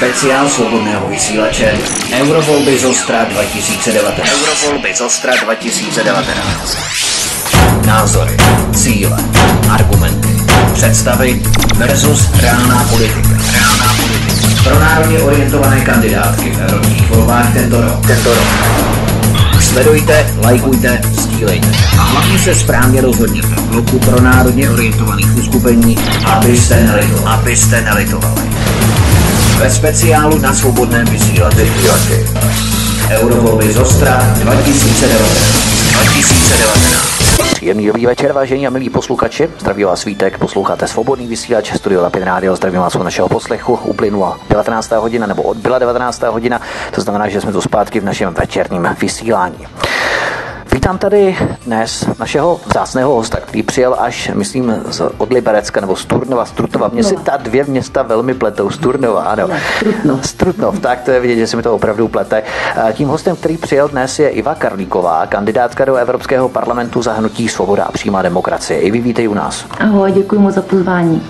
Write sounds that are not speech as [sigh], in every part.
Speciál svobodného vysílače Eurovolby z Ostra 2019. Eurovolby z Ostra 2019. Názory, cíle, argumenty, představy versus reálná politika. Reálná politika. Pro národně orientované kandidátky v evropských volbách tento rok. Tento rok. Sledujte, lajkujte, sdílejte. A hlavně se správně rozhodněte v bloku pro národně orientovaných uskupení, abyste nelitovali. Abyste nelitovali. Ve speciálu na svobodném vysílači Eurovolby z Ostra 2019. 2019. Příjemný dobrý večer, vážení a milí posluchači. Zdraví vás Vítek, posloucháte svobodný vysílač Studio Lapin Radio. Zdravím vás u našeho poslechu. Uplynula 19. hodina, nebo odbyla 19. hodina, to znamená, že jsme tu zpátky v našem večerním vysílání. Vítám tady dnes našeho vzácného hosta, který přijel až, myslím, z, od Liberecka nebo z Turnova, z Trutnova. Mně si ta dvě města velmi pletou. Z Turnova, ano. Trutnov. Z Trutnov, tak to je vidět, že se mi to opravdu plete. Tím hostem, který přijel dnes, je Iva Karlíková, kandidátka do Evropského parlamentu za hnutí Svoboda a přímá demokracie. I vy vítej u nás. Ahoj, děkuji moc za pozvání.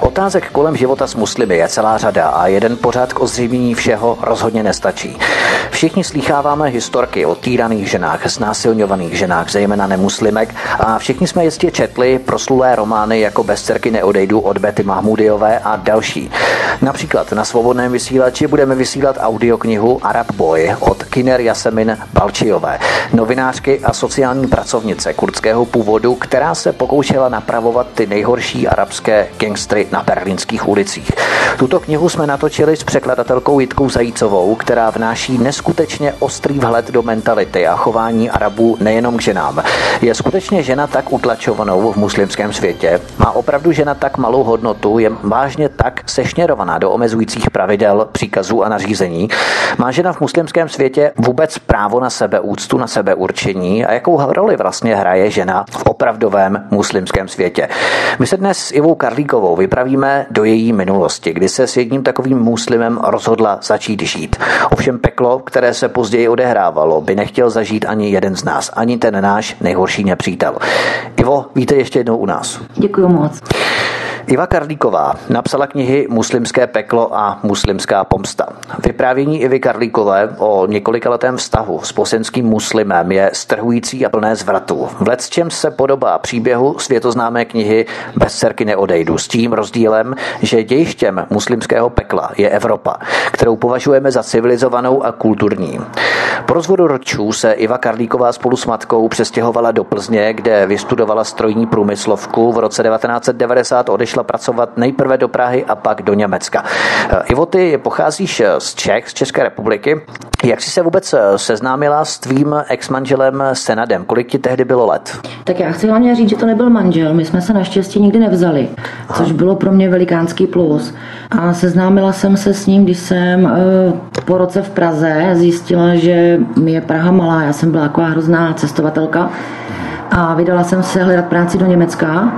Otázek kolem života s muslimy je celá řada a jeden pořád k ozřejmění všeho rozhodně nestačí. Všichni slýcháváme historky o týraných ženách, znásilňovaných ženách, zejména nemuslimek a všichni jsme jistě četli proslulé romány jako Bezcerky neodejdu od Betty Mahmudiové a další. Například na svobodném vysílači budeme vysílat audioknihu Arab Boy od Kiner Jasemin Balčiové, novinářky a sociální pracovnice kurdského původu, která se pokoušela napravovat ty nejhorší arabské gangstry na berlínských ulicích. Tuto knihu jsme natočili s překladatelkou Jitkou Zajícovou, která vnáší neskutečně ostrý vhled do mentality a chování Arabů nejenom k ženám. Je skutečně žena tak utlačovanou v muslimském světě? Má opravdu žena tak malou hodnotu? Je vážně tak sešněrovaná do omezujících pravidel, příkazů a nařízení? Má žena v muslimském světě vůbec právo na sebeúctu, na sebeurčení? A jakou roli vlastně hraje žena v opravdovém muslimském světě? My se dnes s Ivou Karlíkovou vypravíme do její minulosti, kdy se s jedním takovým muslimem rozhodla začít žít. Ovšem peklo, které se později odehrávalo, by nechtěl zažít ani jeden z nás, ani ten náš nejhorší nepřítel. Ivo, víte ještě jednou u nás. Děkuji moc. Iva Karlíková napsala knihy Muslimské peklo a Muslimská pomsta. Vyprávění Ivy Karlíkové o několikaletém vztahu s posenským muslimem je strhující a plné zvratů. V čem se podobá příběhu světoznámé knihy Bez dcerky neodejdu s tím rozdílem, že dějištěm muslimského pekla je Evropa, kterou považujeme za civilizovanou a kulturní. Po rozvodu ročů se Iva Karlíková spolu s matkou přestěhovala do Plzně, kde vystudovala strojní průmyslovku. V roce 1990 odešla šla pracovat nejprve do Prahy a pak do Německa. Eh, Ivo, ty pocházíš eh, z Čech, z České republiky. Jak jsi se vůbec eh, seznámila s tvým ex-manželem Senadem? Kolik ti tehdy bylo let? Tak já chci hlavně říct, že to nebyl manžel. My jsme se naštěstí nikdy nevzali, Aha. což bylo pro mě velikánský plus. A seznámila jsem se s ním, když jsem po roce v Praze zjistila, že mi je Praha malá. Já jsem byla taková hrozná cestovatelka a vydala jsem se hledat práci do Německa.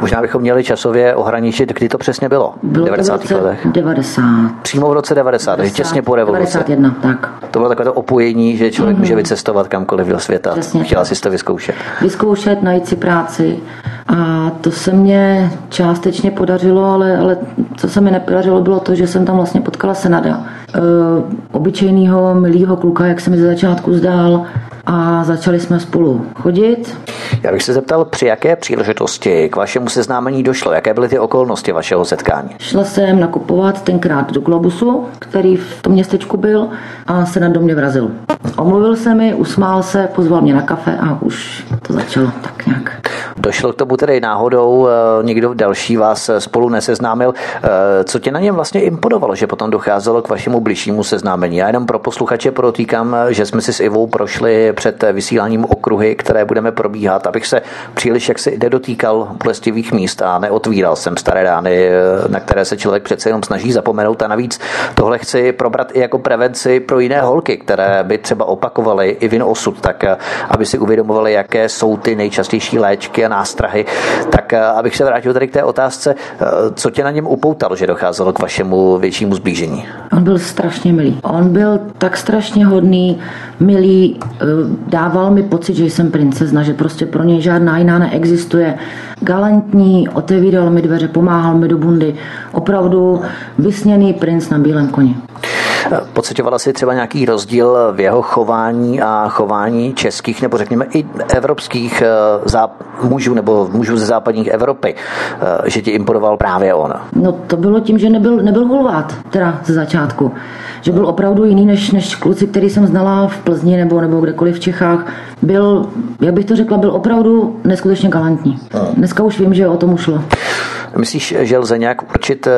Možná bychom měli časově ohraničit, kdy to přesně bylo. Bylo 90. to v roce letech. 90. Přímo v roce 90, 90 těsně po revoluci. 91, tak. To bylo takové to opojení, že člověk mm-hmm. může vycestovat kamkoliv do světa. Přesně Chtěla si to vyzkoušet. Vyzkoušet, najít si práci. A to se mně částečně podařilo, ale, ale co se mi nepodařilo, bylo to, že jsem tam vlastně potkala Senada. E, obyčejného, milého kluka, jak se mi ze začátku zdál, a začali jsme spolu chodit. Já bych se zeptal, při jaké příležitosti k vašemu seznámení došlo? Jaké byly ty okolnosti vašeho setkání? Šla jsem nakupovat tenkrát do Globusu, který v tom městečku byl a se na do mě vrazil. Omluvil se mi, usmál se, pozval mě na kafe a už to začalo tak nějak. Došlo k tomu tedy náhodou, eh, někdo další vás spolu neseznámil. Eh, co tě na něm vlastně imponovalo, že potom docházelo k vašemu bližšímu seznámení? Já jenom pro posluchače protýkám, že jsme si s Ivou prošli před vysíláním okruhy, které budeme probíhat, abych se příliš jaksi nedotýkal bolestivých míst a neotvíral jsem staré rány, na které se člověk přece jenom snaží zapomenout a navíc tohle chci probrat i jako prevenci pro jiné holky, které by třeba opakovaly i vin osud, tak aby si uvědomovali, jaké jsou ty nejčastější léčky a nástrahy. Tak eh, abych se vrátil tady k té otázce, eh, co tě na něm upoutalo, že docházelo k vašemu většímu zblížení? On byl strašně milý. On byl tak strašně hodný, milý, dával mi pocit, že jsem princezna, že prostě pro něj žádná jiná neexistuje. Galantní, otevíral mi dveře, pomáhal mi do bundy. Opravdu vysněný princ na bílém koni. Pocitovala si třeba nějaký rozdíl v jeho chování a chování českých nebo řekněme i evropských eh, mužů nebo mužů ze západních Evropy, eh, že ti imponoval právě on? No to bylo tím, že nebyl, nebyl hulvát, teda ze začátku. Že byl opravdu jiný než, než kluci, který jsem znala v Plzni nebo, nebo kdekoliv v Čechách. Byl, jak bych to řekla, byl opravdu neskutečně galantní. Dneska už vím, že o tom ušlo. Myslíš, že lze nějak určit eh,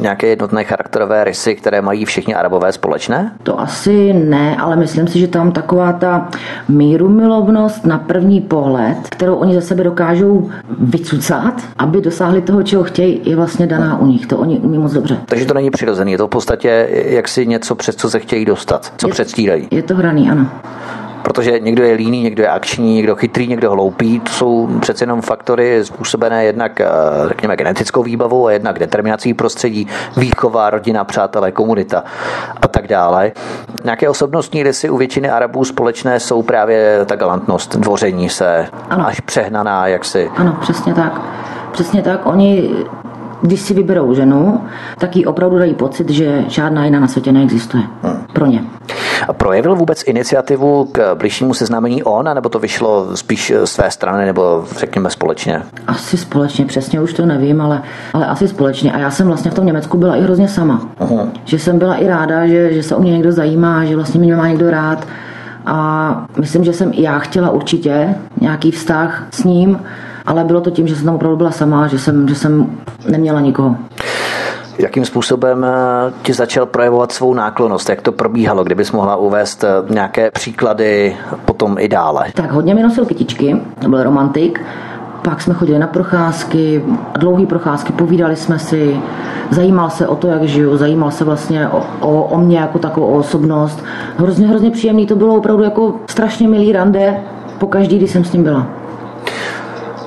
nějaké jednotné charakterové rysy, které mají všichni arabové společné? To asi ne, ale myslím si, že tam taková ta míru milovnost na první pohled, kterou oni za sebe dokážou vycucat, aby dosáhli toho, čeho chtějí, je vlastně daná u nich. To oni umí moc dobře. Takže to není přirozené, je to v podstatě jak si něco, přes co se chtějí dostat, co je, předstírají. Je to hraný, ano protože někdo je líný, někdo je akční, někdo chytrý, někdo hloupý. To jsou přece jenom faktory způsobené jednak, eh, řekněme, genetickou výbavou a jednak determinací prostředí, výchova, rodina, přátelé, komunita a tak dále. Nějaké osobnostní rysy u většiny Arabů společné jsou právě ta galantnost, dvoření se, ano. až přehnaná, jak si. Ano, přesně tak. Přesně tak. Oni když si vyberou ženu, tak jí opravdu dají pocit, že žádná jiná na světě neexistuje hmm. pro ně. A projevil vůbec iniciativu k bližšímu seznámení on, nebo to vyšlo spíš své strany, nebo řekněme společně? Asi společně, přesně už to nevím, ale, ale asi společně. A já jsem vlastně v tom Německu byla i hrozně sama. Uh-huh. Že jsem byla i ráda, že, že se o mě někdo zajímá, že vlastně mě má někdo rád. A myslím, že jsem i já chtěla určitě nějaký vztah s ním, ale bylo to tím, že jsem tam opravdu byla sama, že jsem, že jsem neměla nikoho. Jakým způsobem eh, ti začal projevovat svou náklonost? Jak to probíhalo? Kdybys mohla uvést eh, nějaké příklady potom i dále? Tak hodně mi nosil kytičky, to byl romantik. Pak jsme chodili na procházky, dlouhé procházky, povídali jsme si, zajímal se o to, jak žiju, zajímal se vlastně o, o, o mě jako takovou osobnost. Hrozně, hrozně příjemný, to bylo opravdu jako strašně milý rande, po každý, když jsem s ním byla.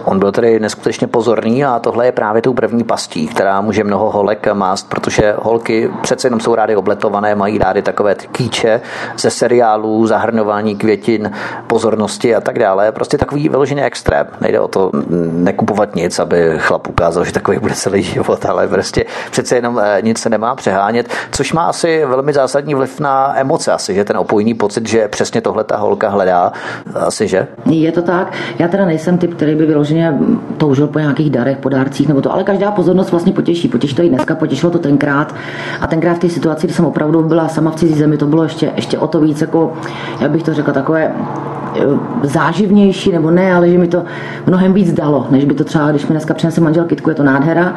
On byl tedy neskutečně pozorný a tohle je právě tou první pastí, která může mnoho holek mást, protože holky přece jenom jsou rády obletované, mají rády takové kýče ze seriálů, zahrnování květin, pozornosti a tak dále. Prostě takový vyložený extrém. Nejde o to nekupovat nic, aby chlap ukázal, že takový bude celý život, ale prostě přece jenom eh, nic se nemá přehánět, což má asi velmi zásadní vliv na emoce asi, že ten opojný pocit, že přesně tohle ta holka hledá, asi že? Je to tak. Já teda nejsem typ, který by vyloženě vyloženě toužil po nějakých darech, po dárcích nebo to, ale každá pozornost vlastně potěší. Potěší to i dneska, potěšilo to tenkrát. A tenkrát v té situaci, kdy jsem opravdu byla sama v cizí zemi, to bylo ještě, ještě o to víc, jako, jak bych to řekla, takové záživnější, nebo ne, ale že mi to mnohem víc dalo, než by to třeba, když mi dneska přinese manžel kitku, je to nádhera,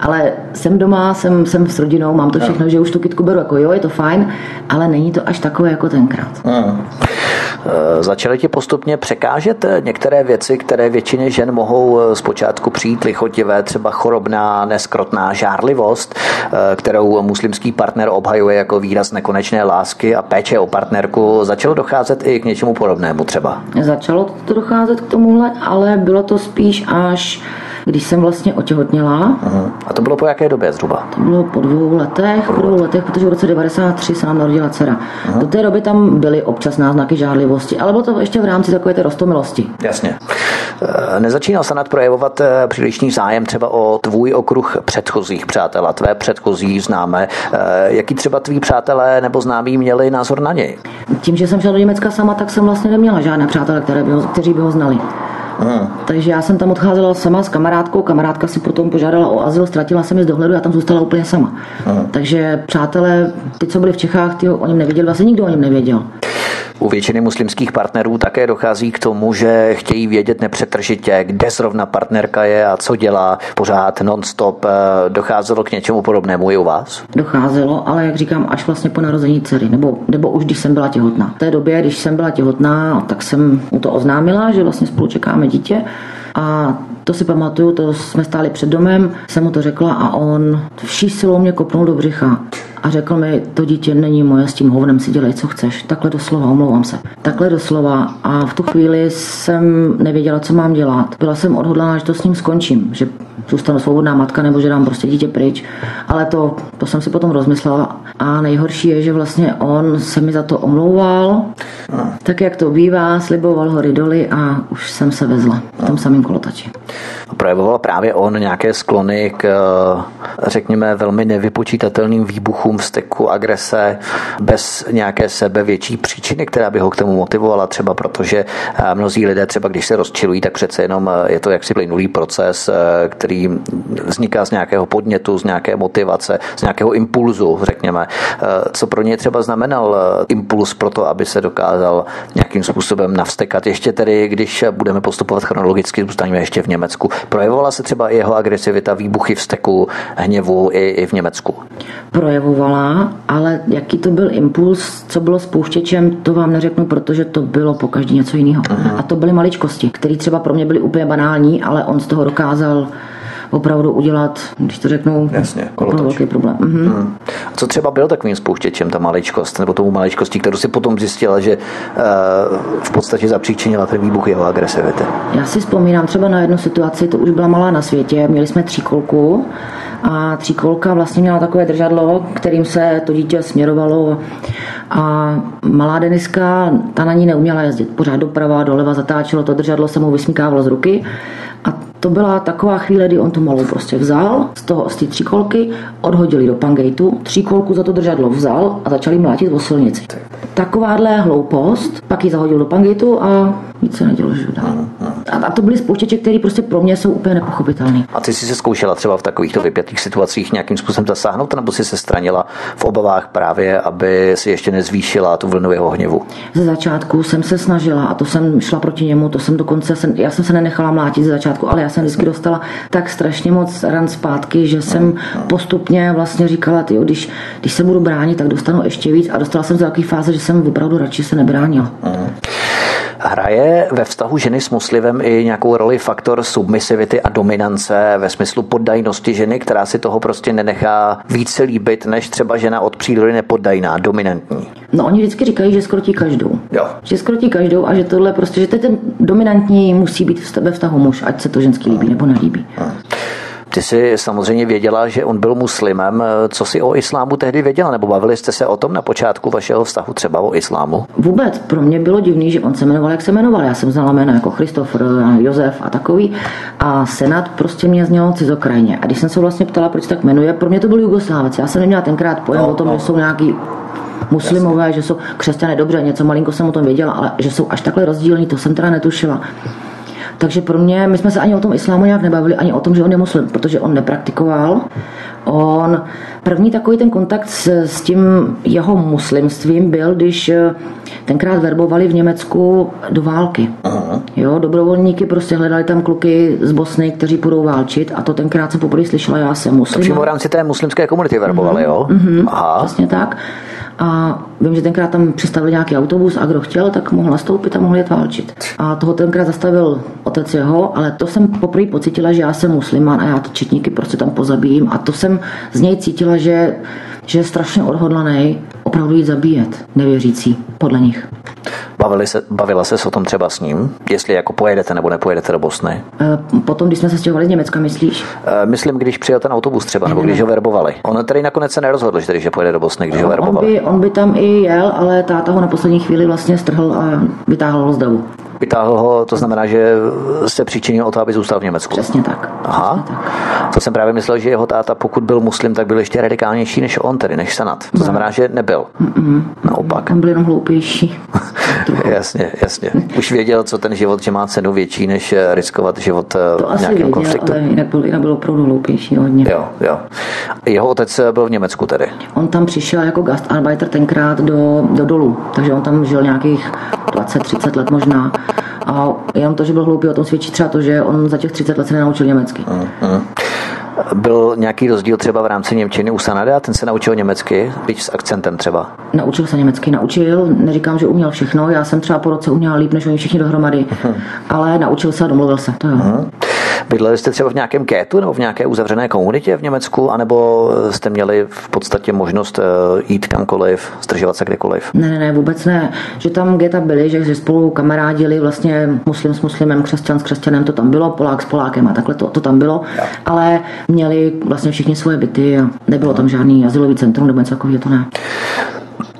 ale jsem doma, jsem, jsem s rodinou, mám to všechno, že už tu kitku beru, jako jo, je to fajn, ale není to až takové jako tenkrát. Hmm. Začaly ti postupně překážet některé věci, které většině žen mohou eh, zpočátku přijít lichotivé, třeba chorobná, neskrotná žárlivost, eh, kterou muslimský partner obhajuje jako výraz nekonečné lásky a péče o partnerku. Začalo docházet i k něčemu podobnému třeba? Začalo to docházet k tomuhle, ale bylo to spíš až když jsem vlastně otěhotněla. Uh-huh. A to bylo po jaké době zhruba? To bylo po dvou letech, po dvou letech, protože v roce 93 se nám narodila dcera. Uh-huh. Do té doby tam byly občas náznaky žárlivosti, ale bylo to ještě v rámci takové té rostomilosti. Jasně. Eh, nezačínal se nad projevovat eh, přílišný zájem třeba o tvůj okruh předchozích přátel a tvé předchozí známé. Eh, jaký třeba tví přátelé nebo známí měli názor na něj? Tím, že jsem šel do Německa sama, tak jsem vlastně neměla žádné přátelé, které by ho, kteří by ho znali. Hmm. Takže já jsem tam odcházela sama s kamarádkou, kamarádka si potom požádala o azyl, ztratila jsem je z dohledu, já tam zůstala úplně sama. Hmm. Takže přátelé, ty, co byli v Čechách, ty o něm nevěděli, vlastně nikdo o něm nevěděl. U většiny muslimských partnerů také dochází k tomu, že chtějí vědět nepřetržitě, kde zrovna partnerka je a co dělá pořád non-stop. Eh, docházelo k něčemu podobnému i u vás? Docházelo, ale jak říkám, až vlastně po narození dcery, nebo, nebo už když jsem byla těhotná. V té době, když jsem byla těhotná, tak jsem mu to oznámila, že vlastně spolu čekáme dítě. A to si pamatuju, to jsme stáli před domem, jsem mu to řekla a on vší silou mě kopnul do břicha a řekl mi, to dítě není moje, s tím hovnem si dělej, co chceš. Takhle doslova, omlouvám se. Takhle doslova a v tu chvíli jsem nevěděla, co mám dělat. Byla jsem odhodlána, že to s ním skončím, že zůstanu svobodná matka nebo že dám prostě dítě pryč. Ale to, to jsem si potom rozmyslela a nejhorší je, že vlastně on se mi za to omlouval, tak jak to bývá, sliboval hory doly a už jsem se vezla v tom samém kolotači. Projevoval právě on nějaké sklony k, řekněme, velmi nevypočítatelným výbuchům vzteku, agrese, bez nějaké sebe větší příčiny, která by ho k tomu motivovala, třeba protože eh, mnozí lidé třeba když se rozčilují, tak přece jenom eh, je to jaksi plynulý proces, eh, který vzniká z nějakého podnětu, z nějaké motivace, z nějakého impulzu, řekněme. Co pro ně třeba znamenal impuls pro to, aby se dokázal nějakým způsobem navstekat. Ještě tedy, když budeme postupovat chronologicky, zůstaneme ještě v Německu. Projevovala se třeba jeho agresivita, výbuchy vzteku, hněvu i, i v Německu? Projevovala, ale jaký to byl impuls, co bylo spouštěčem, to vám neřeknu, protože to bylo po každý něco jiného. A to byly maličkosti, které třeba pro mě byly úplně banální, ale on z toho dokázal opravdu udělat, když to řeknu, Jasně, opravdu velký problém. Mhm. Hmm. Co třeba byl takovým spouštěčem, ta maličkost, nebo tou maličkostí, kterou si potom zjistila, že uh, v podstatě zapříčinila ten výbuch jeho agresivity? Já si vzpomínám třeba na jednu situaci, to už byla malá na světě, měli jsme tříkolku a tříkolka vlastně měla takové držadlo, kterým se to dítě směrovalo a malá Deniska, ta na ní neuměla jezdit. Pořád doprava, doleva zatáčelo, to držadlo se mu vysmíkávalo z ruky a to byla taková chvíle, kdy on tu malou prostě vzal z toho, z té tříkolky, odhodili do pangejtu, tříkolku za to držadlo vzal a začali mlátit o silnici. Takováhle hloupost, pak ji zahodil do pangejtu a nic se nedělo, že dál. A, a to byly spouštěče, které prostě pro mě jsou úplně nepochopitelné. A ty jsi se zkoušela třeba v takovýchto vypětých situacích nějakým způsobem zasáhnout, nebo si se stranila v obavách právě, aby si ještě nezvýšila tu vlnu jeho hněvu? Ze začátku jsem se snažila a to jsem šla proti němu, to jsem dokonce, jsem, já jsem se nenechala mlátit ze začátku, ale já jsem vždycky dostala tak strašně moc ran zpátky, že jsem postupně vlastně říkala, tyjo, když, když se budu bránit, tak dostanu ještě víc a dostala jsem se do takové fáze, že jsem opravdu radši se nebránila. Hraje ve vztahu ženy s muslivem i nějakou roli faktor submisivity a dominance ve smyslu poddajnosti ženy, která si toho prostě nenechá více líbit, než třeba žena od přírody nepoddajná, dominantní. No oni vždycky říkají, že skrotí každou. Jo. Že skrotí každou a že tohle prostě, že ten dominantní musí být ve vztahu muž, ať se to ženský líbí nebo nelíbí. Ty jsi samozřejmě věděla, že on byl muslimem. Co si o islámu tehdy věděla? Nebo bavili jste se o tom na počátku vašeho vztahu třeba o islámu? Vůbec. Pro mě bylo divný, že on se jmenoval, jak se jmenoval. Já jsem znala jména jako Christopher, Josef a takový. A Senát prostě mě znělo cizokrajně. A když jsem se vlastně ptala, proč tak jmenuje, pro mě to byl Jugoslávec. Já jsem neměla tenkrát pojem no, o tom, no. že jsou nějaký muslimové, Jasně. že jsou křesťané dobře, něco malinko jsem o tom věděla, ale že jsou až takhle rozdílní, to jsem teda netušila. Takže pro mě, my jsme se ani o tom islámu nějak nebavili, ani o tom, že on je muslim, protože on nepraktikoval. On, první takový ten kontakt s, s tím jeho muslimstvím byl, když eh, tenkrát verbovali v Německu do války. Aha. Jo, dobrovolníky prostě hledali tam kluky z Bosny, kteří budou válčit a to tenkrát jsem poprvé slyšela, já jsem muslim. To v rámci té muslimské komunity verbovali, mm-hmm. jo? Mm-hmm, Aha. Přesně tak. A vím, že tenkrát tam přistavili nějaký autobus a kdo chtěl, tak mohl nastoupit a mohl jet válčit. A toho tenkrát zastavil otec jeho, ale to jsem poprvé pocítila, že já jsem muslimán a já ty četníky prostě tam pozabijím. A to jsem z něj cítila, že, že je strašně odhodlaný opravdu jít zabíjet nevěřící, podle nich. Bavili se, bavila se o tom třeba s ním, jestli jako pojedete nebo nepojedete do Bosny? E, potom, když jsme se stěhovali z Německa, myslíš? E, myslím, když přijel ten autobus třeba, ne, nebo ne, když ne. ho verbovali. On tady nakonec se nerozhodl, že, tady, že pojede do Bosny, když no, ho verbovali. On by, on by tam i jel, ale táta ho na poslední chvíli vlastně strhl a vytáhl ho z davu. Vytáhl ho, to znamená, že se přičinil o to, aby zůstal v Německu. Přesně tak. Aha. Přesně tak. To jsem právě myslel, že jeho táta, pokud byl muslim, tak byl ještě radikálnější než on, tedy než Sanat. To znamená, že nebyl. Mm-mm. Naopak. On byl jenom hloupější. [laughs] jasně, jasně. Už věděl, co ten život, že má cenu větší, než eh, riskovat život eh, to v nějakém věděl, konfliktu. Ale jinak byl, jinak byl opravdu hloupější hodně. Jo, jo. Jeho otec eh, byl v Německu tedy. On tam přišel jako gastarbeiter tenkrát do, do dolu, takže on tam žil nějakých 20-30 let možná. A jenom to, že byl hloupý, o tom svědčí třeba to, že on za těch 30 let se nenaučil německy. Uh. Byl nějaký rozdíl třeba v rámci Němčiny u Sanada? Ten se naučil německy, byť s akcentem třeba? Naučil se německy, naučil. Neříkám, že uměl všechno. Já jsem třeba po roce uměla líp než oni všichni dohromady. Uh-huh. Ale naučil se a domluvil se. To jo. Uh-huh. Bydleli jste třeba v nějakém kétu nebo v nějaké uzavřené komunitě v Německu, anebo jste měli v podstatě možnost eh, jít kamkoliv, zdržovat se kdekoliv? Ne, ne, ne, vůbec ne. Že tam geta byli, že, že spolu kamarádili vlastně muslim s muslimem, křesťan s křesťanem, to tam bylo, Polák s Polákem a takhle to, to tam bylo, ja. ale měli vlastně všichni svoje byty a nebylo tam žádný asilový centrum nebo něco takového, to ne.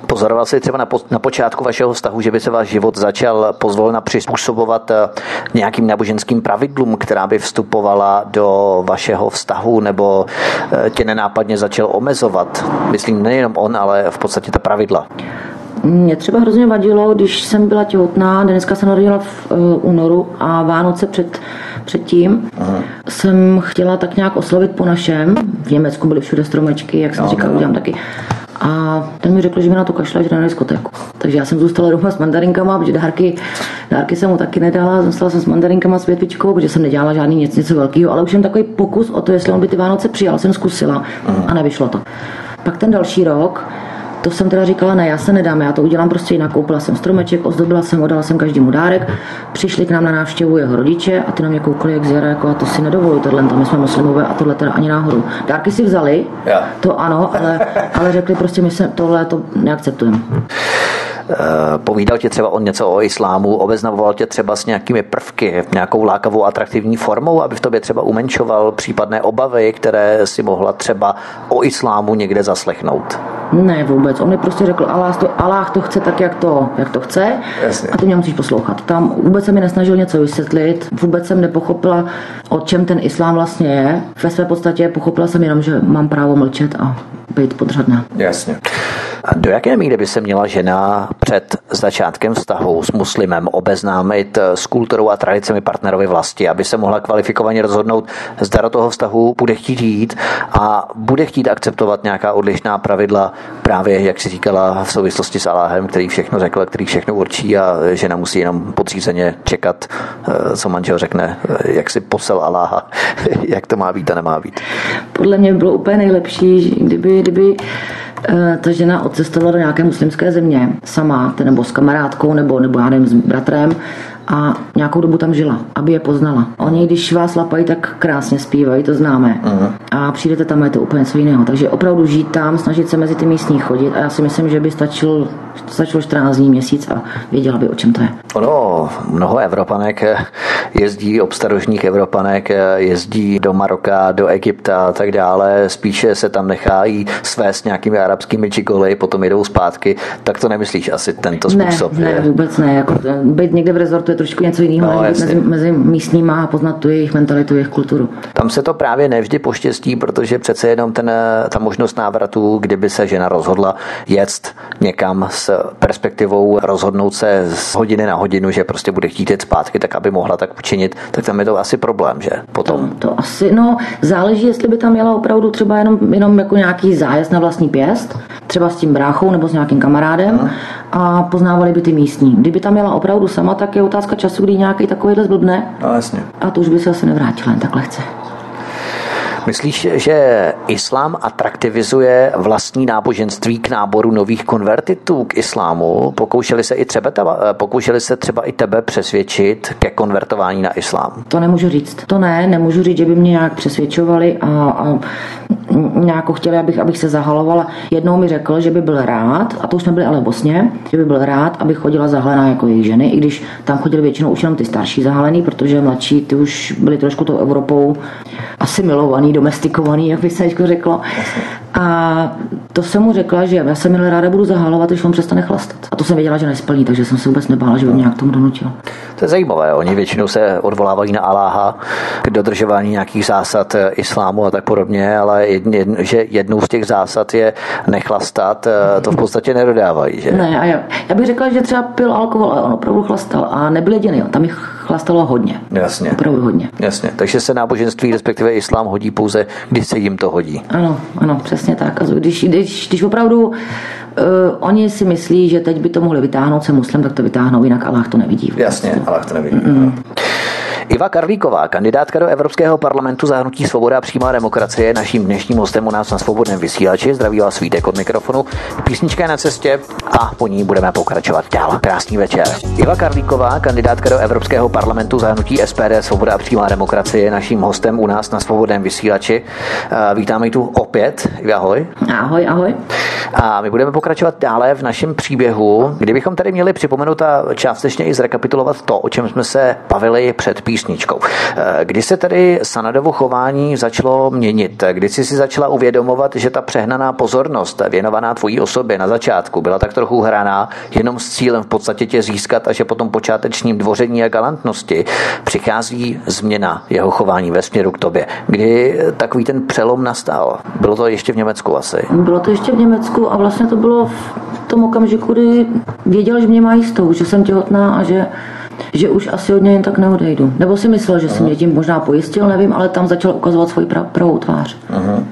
Pozoroval jsi třeba na, po, na počátku vašeho vztahu, že by se váš život začal pozvolna přizpůsobovat eh, nějakým náboženským pravidlům, která by vstupovala do vašeho vztahu, nebo eh, tě nenápadně začal omezovat? Myslím nejenom on, ale v podstatě ta pravidla. Mě třeba hrozně vadilo, když jsem byla těhotná, dneska se narodila v uh, únoru a Vánoce před, předtím Aha. jsem chtěla tak nějak oslovit po našem. V Německu byly všude stromečky, jak jsem no, říkala, no. udělám taky. A ten mi řekl, že mi na to kašle, že na diskotéku. Takže já jsem zůstala doma s mandarinkama, protože dárky, dárky jsem mu taky nedala. Zůstala jsem s mandarinkama s větvičkou, protože jsem nedělala žádný nic, něco velkého, ale už jsem takový pokus o to, jestli on by ty Vánoce přijal, jsem zkusila a nevyšlo to. Pak ten další rok to jsem teda říkala, ne, já se nedám, já to udělám prostě jinak. Koupila jsem stromeček, ozdobila jsem, odala jsem každému dárek, přišli k nám na návštěvu jeho rodiče a ty na mě koukali jak zjara, jako a to si nedovoluji, tohle, my jsme muslimové a tohle teda ani náhodou. Dárky si vzali, to ano, ale, ale řekli prostě, my se tohle to neakceptujeme. Eh, povídal tě třeba on něco o islámu, obeznamoval tě třeba s nějakými prvky, nějakou lákavou atraktivní formou, aby v tobě třeba umenšoval případné obavy, které si mohla třeba o islámu někde zaslechnout? Ne, vůbec. On mi prostě řekl, Allah to, Allah to chce tak, jak to, jak to chce Jasně. a ty mě musíš poslouchat. Tam vůbec se mi nesnažil něco vysvětlit, vůbec jsem nepochopila, o čem ten islám vlastně je. Ve své podstatě pochopila jsem jenom, že mám právo mlčet a být podřadná. Jasně. A do jaké míry by se měla žena před začátkem vztahu s muslimem obeznámit s kulturou a tradicemi partnerovy vlasti, aby se mohla kvalifikovaně rozhodnout, zda do toho vztahu bude chtít jít a bude chtít akceptovat nějaká odlišná pravidla, právě jak si říkala v souvislosti s Aláhem, který všechno řekl, který všechno určí a žena musí jenom podřízeně čekat, eh, co manžel řekne, eh, jak si posel Aláha, [laughs] jak to má být a nemá být. Podle mě bylo úplně nejlepší, kdyby, kdyby Eh, ta žena odcestovala do nějaké muslimské země sama, nebo s kamarádkou, nebo, nebo já nevím, s bratrem a nějakou dobu tam žila, aby je poznala. Oni, když vás lapají, tak krásně zpívají, to známe. Uh-huh. A přijdete tam, je to úplně něco jiného. Takže opravdu žít tam, snažit se mezi ty místní chodit a já si myslím, že by stačil, stačilo 14 dní, měsíc a věděla by, o čem to je. Ono, mnoho Evropanek jezdí, obstarožních Evropanek jezdí do Maroka, do Egypta a tak dále, spíše se tam nechají svést nějakými arabskými čigoly, potom jedou zpátky, tak to nemyslíš asi tento způsob? Ne, ne vůbec ne. Jako, být někde v rezortu je trošku něco jiného no, mezi, mezi místníma a poznat tu jejich mentalitu, jejich kulturu. Tam se to právě nevždy poštěstí, protože přece jenom ten, ta možnost návratu, kdyby se žena rozhodla jet někam s perspektivou rozhodnout se z hodiny na hodinu, že prostě bude chtít jet zpátky, tak aby mohla tak učinit, tak tam je to asi problém, že? Potom. To, to asi, no, záleží, jestli by tam jela opravdu třeba jenom, jenom jako nějaký zájezd na vlastní pěst, třeba s tím bráchou nebo s nějakým kamarádem Aha. a poznávali by ty místní. Kdyby tam jela opravdu sama, tak je otázka času, kdy nějaký takovýhle zblbne. No, jasně. A to už by se asi nevrátila jen tak lehce. Myslíš, že islám atraktivizuje vlastní náboženství k náboru nových konvertitů k islámu? Pokoušeli se i třeba, pokoušeli se třeba i tebe přesvědčit ke konvertování na islám? To nemůžu říct. To ne, nemůžu říct, že by mě nějak přesvědčovali a, a nějak chtěli, abych, abych se zahalovala. Jednou mi řekl, že by byl rád, a to už jsme byli ale v Bosně, že by byl rád, abych chodila zahalená jako jejich ženy, i když tam chodili většinou už jenom ty starší zahalený, protože mladší ty už byli trošku tou Evropou asimilovaný, domestikovaný, jak by se řeklo. A to jsem mu řekla, že já se milé ráda budu zahalovat, když on přestane chlastat. A to jsem věděla, že nesplní, takže jsem se vůbec nebála, že by mě nějak tomu donutil. To je zajímavé. Oni většinou se odvolávají na Aláha k dodržování nějakých zásad eh, islámu a tak podobně, ale jedn, jedn, že jednou z těch zásad je nechlastat, eh, to v podstatě nedodávají. Že? Ne, a já, já bych řekla, že třeba pil alkohol a on opravdu chlastal a nebyl jediný. Tam jich chlastalo hodně. Jasně. Opravdu hodně. Jasně. Takže se náboženství, respektive islám, hodí pouze, když se jim to hodí. Ano, ano, přesně tak. Když, když, když opravdu uh, oni si myslí, že teď by to mohli vytáhnout se muslim, tak to vytáhnou, jinak Allah to nevidí. Jasně, Allah to nevidí. Mm-mm. Iva Karlíková, kandidátka do Evropského parlamentu za hnutí Svoboda a přímá demokracie, je naším dnešním hostem u nás na svobodném vysílači. Zdraví vás Vítek od mikrofonu. Písnička je na cestě a po ní budeme pokračovat dál. Krásný večer. Iva Karlíková, kandidátka do Evropského parlamentu za hnutí SPD Svoboda a přímá demokracie, je naším hostem u nás na svobodném vysílači. Vítáme tu opět. Iva, ahoj. Ahoj, ahoj. A my budeme pokračovat dále v našem příběhu. Kdybychom tady měli připomenout a částečně i zrekapitulovat to, o čem jsme se bavili před písničkou. Eh, kdy se tedy Sanadovo chování začalo měnit? Kdy jsi si začala uvědomovat, že ta přehnaná pozornost věnovaná tvojí osobě na začátku byla tak trochu hraná jenom s cílem v podstatě tě získat a že po tom počátečním dvoření a galantnosti přichází změna jeho chování ve směru k tobě. Kdy takový ten přelom nastal? Bylo to ještě v Německu asi? Bylo to ještě v Německu a vlastně to bylo v tom okamžiku, kdy věděl, že mě má jistou, že jsem těhotná a že že už asi od něj jen tak neodejdu. Nebo si myslel, že jsem mě tím možná pojistil, nevím, ale tam začal ukazovat svoji pravou tvář. Uh-huh.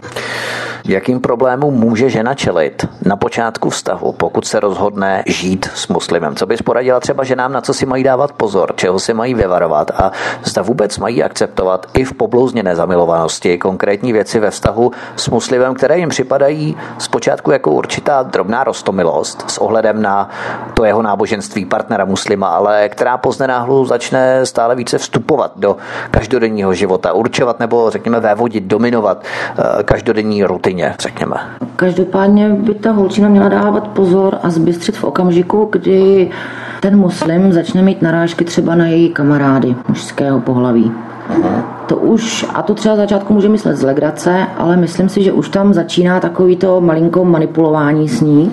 Jakým problémům může žena čelit na počátku vztahu, pokud se rozhodne žít s muslimem? Co bys poradila třeba ženám, na co si mají dávat pozor, čeho si mají vyvarovat? A zda vůbec mají akceptovat i v poblouzněné zamilovanosti konkrétní věci ve vztahu s muslimem, které jim připadají zpočátku jako určitá drobná rostomilost s ohledem na to jeho náboženství partnera muslima, ale která pozne náhlu začne stále více vstupovat do každodenního života, určovat nebo řekněme vévodit, dominovat eh, každodenní rutině rodině, řekněme. Každopádně by ta holčina měla dávat pozor a zbystřit v okamžiku, kdy ten muslim začne mít narážky třeba na její kamarády mužského pohlaví. To už, a to třeba začátku může myslet z legrace, ale myslím si, že už tam začíná takový to malinko manipulování s ní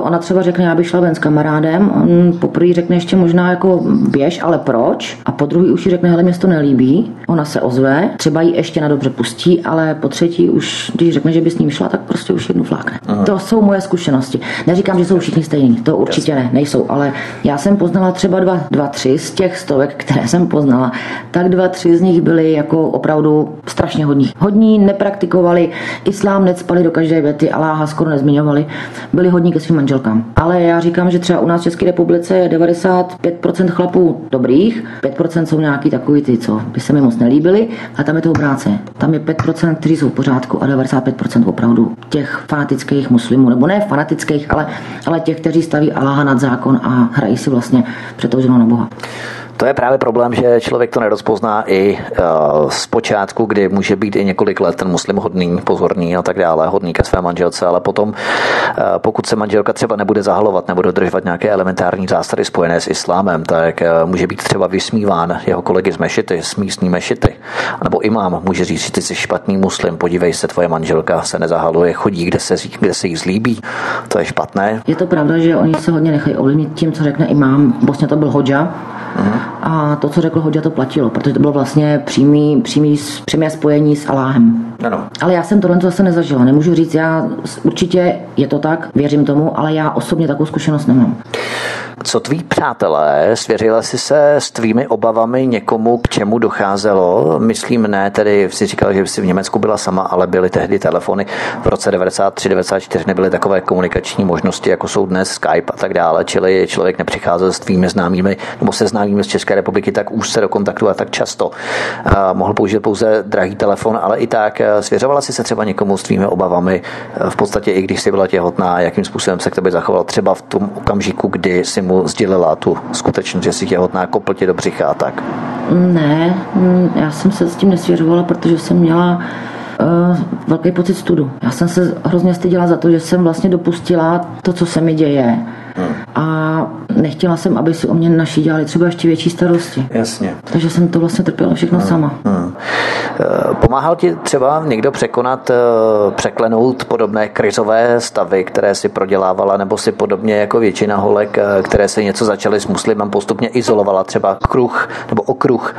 ona třeba řekne, já bych šla ven s kamarádem, on poprvé řekne ještě možná jako běž, ale proč? A po druhý už jí řekne, hele, mě to nelíbí. Ona se ozve, třeba ji ještě na dobře pustí, ale po třetí už, když řekne, že by s ním šla, tak prostě už jednu flákne. Aha. To jsou moje zkušenosti. Neříkám, že jsou všichni stejní, to určitě ne, nejsou, ale já jsem poznala třeba dva, dva, tři z těch stovek, které jsem poznala, tak dva, tři z nich byly jako opravdu strašně hodní. Hodní, nepraktikovali, islám necpali do každé věty, Aláha skoro nezmiňovali, byli hodní ke svým manželkám. Ale já říkám, že třeba u nás v České republice je 95% chlapů dobrých, 5% jsou nějaký takový ty, co by se mi moc nelíbili, a tam je to obráce. Tam je 5%, kteří jsou v pořádku a 95% opravdu těch fanatických muslimů, nebo ne fanatických, ale, ale těch, kteří staví Aláha nad zákon a hrají si vlastně před na Boha. To je právě problém, že člověk to nerozpozná i uh, z počátku, kdy může být i několik let ten muslim hodný, pozorný a tak dále, hodný ke své manželce, ale potom, uh, pokud se manželka třeba nebude zahalovat nebo dodržovat nějaké elementární zásady spojené s islámem, tak uh, může být třeba vysmíván jeho kolegy z mešity, z místní mešity. Nebo imám může říct, že ty jsi špatný muslim, podívej se, tvoje manželka se nezahaluje, chodí, kde se, kde se jí zlíbí. To je špatné. Je to pravda, že oni se hodně nechají ovlivnit tím, co řekne imám. Vlastně to byl hodža, a to, co řekl Hodja, to platilo, protože to bylo vlastně přímý, přímý, přímé spojení s Aláhem. Ano. Ale já jsem tohle zase nezažila. Nemůžu říct, já určitě je to tak, věřím tomu, ale já osobně takovou zkušenost nemám. Co tví přátelé, svěřila jsi se s tvými obavami někomu, k čemu docházelo? Myslím ne, tedy si říkal, že jsi v Německu byla sama, ale byly tehdy telefony v roce 93-94, nebyly takové komunikační možnosti, jako jsou dnes Skype a tak dále, čili člověk nepřicházel s tvými známými nebo se známými z České republiky tak už se do kontaktu a tak často. Mohl použít pouze drahý telefon, ale i tak eh, svěřovala si se třeba někomu s tvými obavami, eh, v podstatě i když jsi byla těhotná, jakým způsobem se k tobě zachoval třeba v tom okamžiku, kdy si mu sdělila tu skutečnost, že jsi těhotná, kopl tě do břicha a tak? Ne, mm, já jsem se s tím nesvěřovala, protože jsem měla uh, velký pocit studu. Já jsem se hrozně styděla za to, že jsem vlastně dopustila to, co se mi děje. A nechtěla jsem, aby si o mě naši dělali třeba ještě větší starosti. Jasně. Takže jsem to vlastně trpěla všechno hmm. sama. Hmm. Pomáhal ti třeba někdo překonat, eh, překlenout podobné krizové stavy, které si prodělávala, nebo si podobně jako většina holek, které se něco začaly s muslimem, postupně izolovala třeba kruh nebo okruh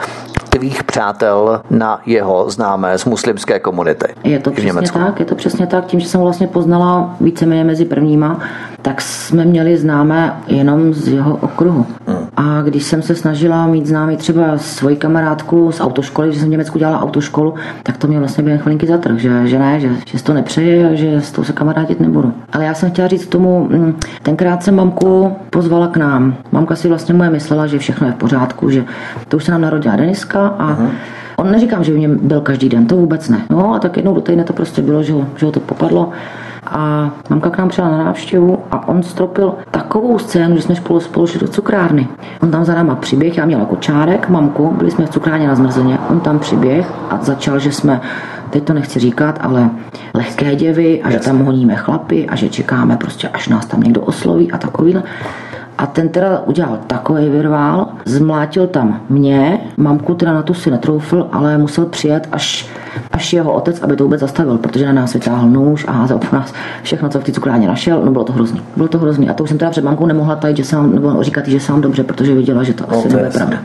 tvých přátel na jeho známé z muslimské komunity. Je to přesně tak, je to přesně tak. Tím, že jsem vlastně poznala víceméně mezi prvníma, tak jsme měli známé jenom z jeho okruhu. Hmm. A když jsem se snažila mít známý třeba svoji kamarádku z autoškoly, že jsem v Německu dělala autoškolu, tak to mě vlastně během chvilinky zatrh, že, že ne, že, že to nepřeje a že s tou se kamarádit nebudu. Ale já jsem chtěla říct tomu, mm, tenkrát jsem mamku pozvala k nám. Mamka si vlastně moje myslela, že všechno je v pořádku, že to už se nám narodila Deniska a uh-huh. On neříkám, že v něm byl každý den, to vůbec ne. No a tak jednou do týdne to prostě bylo, že ho, že ho to popadlo a mamka k nám přijela na návštěvu a on stropil takovou scénu, že jsme spolu spolu šli do cukrárny. On tam za náma přiběh, já měla kočárek, mamku, byli jsme v cukrárně na zmrzeně, on tam přiběh a začal, že jsme teď to nechci říkat, ale lehké děvy a že tam honíme chlapy a že čekáme prostě, až nás tam někdo osloví a takovýhle. A ten teda udělal takový virvál, zmlátil tam mě, mamku teda na to si netroufl, ale musel přijet až, až jeho otec, aby to vůbec zastavil, protože na nás vytáhl nůž a házel po nás všechno, co v té cukrárně našel. No bylo to hrozný. Bylo to hrozný. A to už jsem teda před mamkou nemohla tajit, že sám, nebo říkat, že sám dobře, protože viděla, že to no, asi nebude pravda.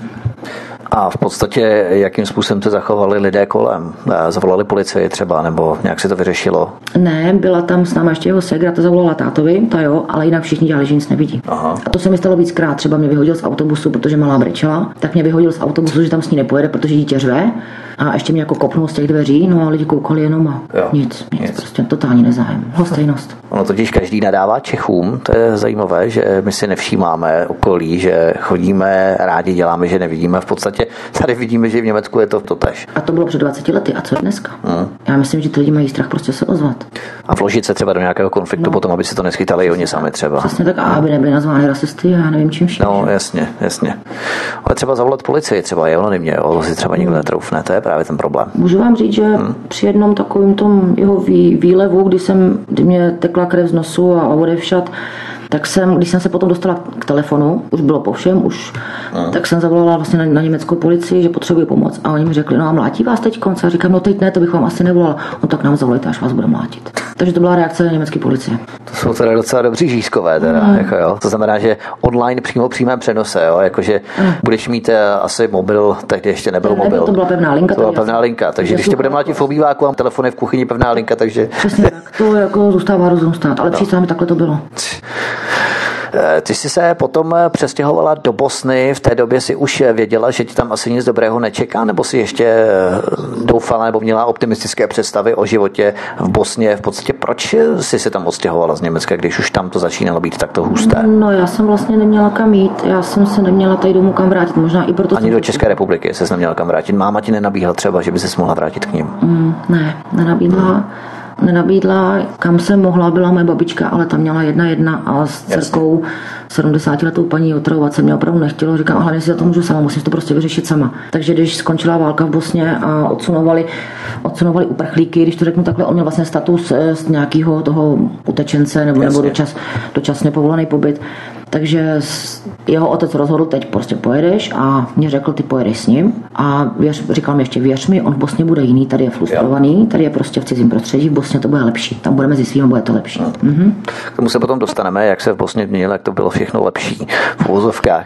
A v podstatě, jakým způsobem se zachovali lidé kolem? Zavolali policii třeba, nebo nějak se to vyřešilo? Ne, byla tam s námi ještě jeho segra, ta zavolala tátovi, ta jo, ale jinak všichni dělali, že nic nevidí. Aha. A to se mi stalo víckrát. Třeba mě vyhodil z autobusu, protože malá brečela, tak mě vyhodil z autobusu, že tam s ní nepojede, protože dítě řve a ještě mě jako kopnul z těch dveří, no a lidi koukali jenom a jo, nic, nic, nic, prostě totální nezájem, hostejnost. Ono totiž každý nadává Čechům, to je zajímavé, že my si nevšímáme okolí, že chodíme, rádi děláme, že nevidíme. V podstatě tady vidíme, že v Německu je to to tež. A to bylo před 20 lety, a co je dneska? Hmm. Já myslím, že ty lidi mají strach prostě se ozvat. A vložit se třeba do nějakého konfliktu no. potom, aby si to neschytali i oni sami třeba. Přesně tak, a aby nebyli nazvány rasisty, já nevím čím vším. No, jasně, jasně. Ale třeba zavolat policii, třeba je anonymně, jo, si třeba nikdo netroufne, to je právě ten problém. Můžu vám říct, že hmm. při jednom takovém tom jeho vý, výlevu, kdy jsem, kdy mě tekla krev z nosu a odevšat, tak jsem, když jsem se potom dostala k telefonu, už bylo po všem, už, hmm. tak jsem zavolala vlastně na, na, německou policii, že potřebuji pomoc. A oni mi řekli, no a mlátí vás teď konce? A říkám, no teď ne, to bych vám asi nevolala. No tak nám zavolejte, až vás bude mlátit. Takže to byla reakce německé policie. To jsou teda docela dobří žízkové, teda, hmm. jako jo. To znamená, že online přímo přímém přenose, jo, jakože hmm. budeš mít uh, asi mobil, tak ještě nebyl ne, mobil. To byla pevná linka. To byla pevná linka, takže když tě bude mlátit v obýváku a telefon je v kuchyni pevná linka, takže... Přesně tak, to jako zůstává rozum stát, ale no. přísám takhle to bylo. Eh, ty jsi se potom eh, přestěhovala do Bosny, v té době si už věděla, že ti tam asi nic dobrého nečeká, nebo si ještě eh, doufala nebo měla optimistické představy o životě v Bosně? V podstatě proč jsi se tam odstěhovala z Německa, když už tam to začínalo být takto husté? No já jsem vlastně neměla kam jít, já jsem se neměla tady domů kam vrátit, možná i proto. Ani do České republiky se neměla kam vrátit. Máma ti nenabíhala třeba, že by se mohla vrátit k ním? Mm, ne, nenabídla. Hmm nenabídla, kam jsem mohla, byla moje babička, ale tam měla jedna jedna a s dcerkou 70 letou paní otravovat se mě opravdu nechtělo. Říkám, ale hlavně si za to můžu sama, musím to prostě vyřešit sama. Takže když skončila válka v Bosně a odsunovali, odsunovali uprchlíky, když to řeknu takhle, on měl vlastně status eh, z nějakého toho utečence nebo, nebo dočas, dočasně povolený pobyt, takže jeho otec rozhodl, teď prostě pojedeš a mě řekl, ty pojedeš s ním a věř, říkal mi ještě, věř mi, on v Bosně bude jiný, tady je frustrovaný, tady je prostě v cizím prostředí, v Bosně to bude lepší, tam budeme mezi svým, bude to lepší. No. Mm-hmm. K tomu se potom dostaneme, jak se v Bosně měnilo, jak to bylo všechno lepší v úzovkách.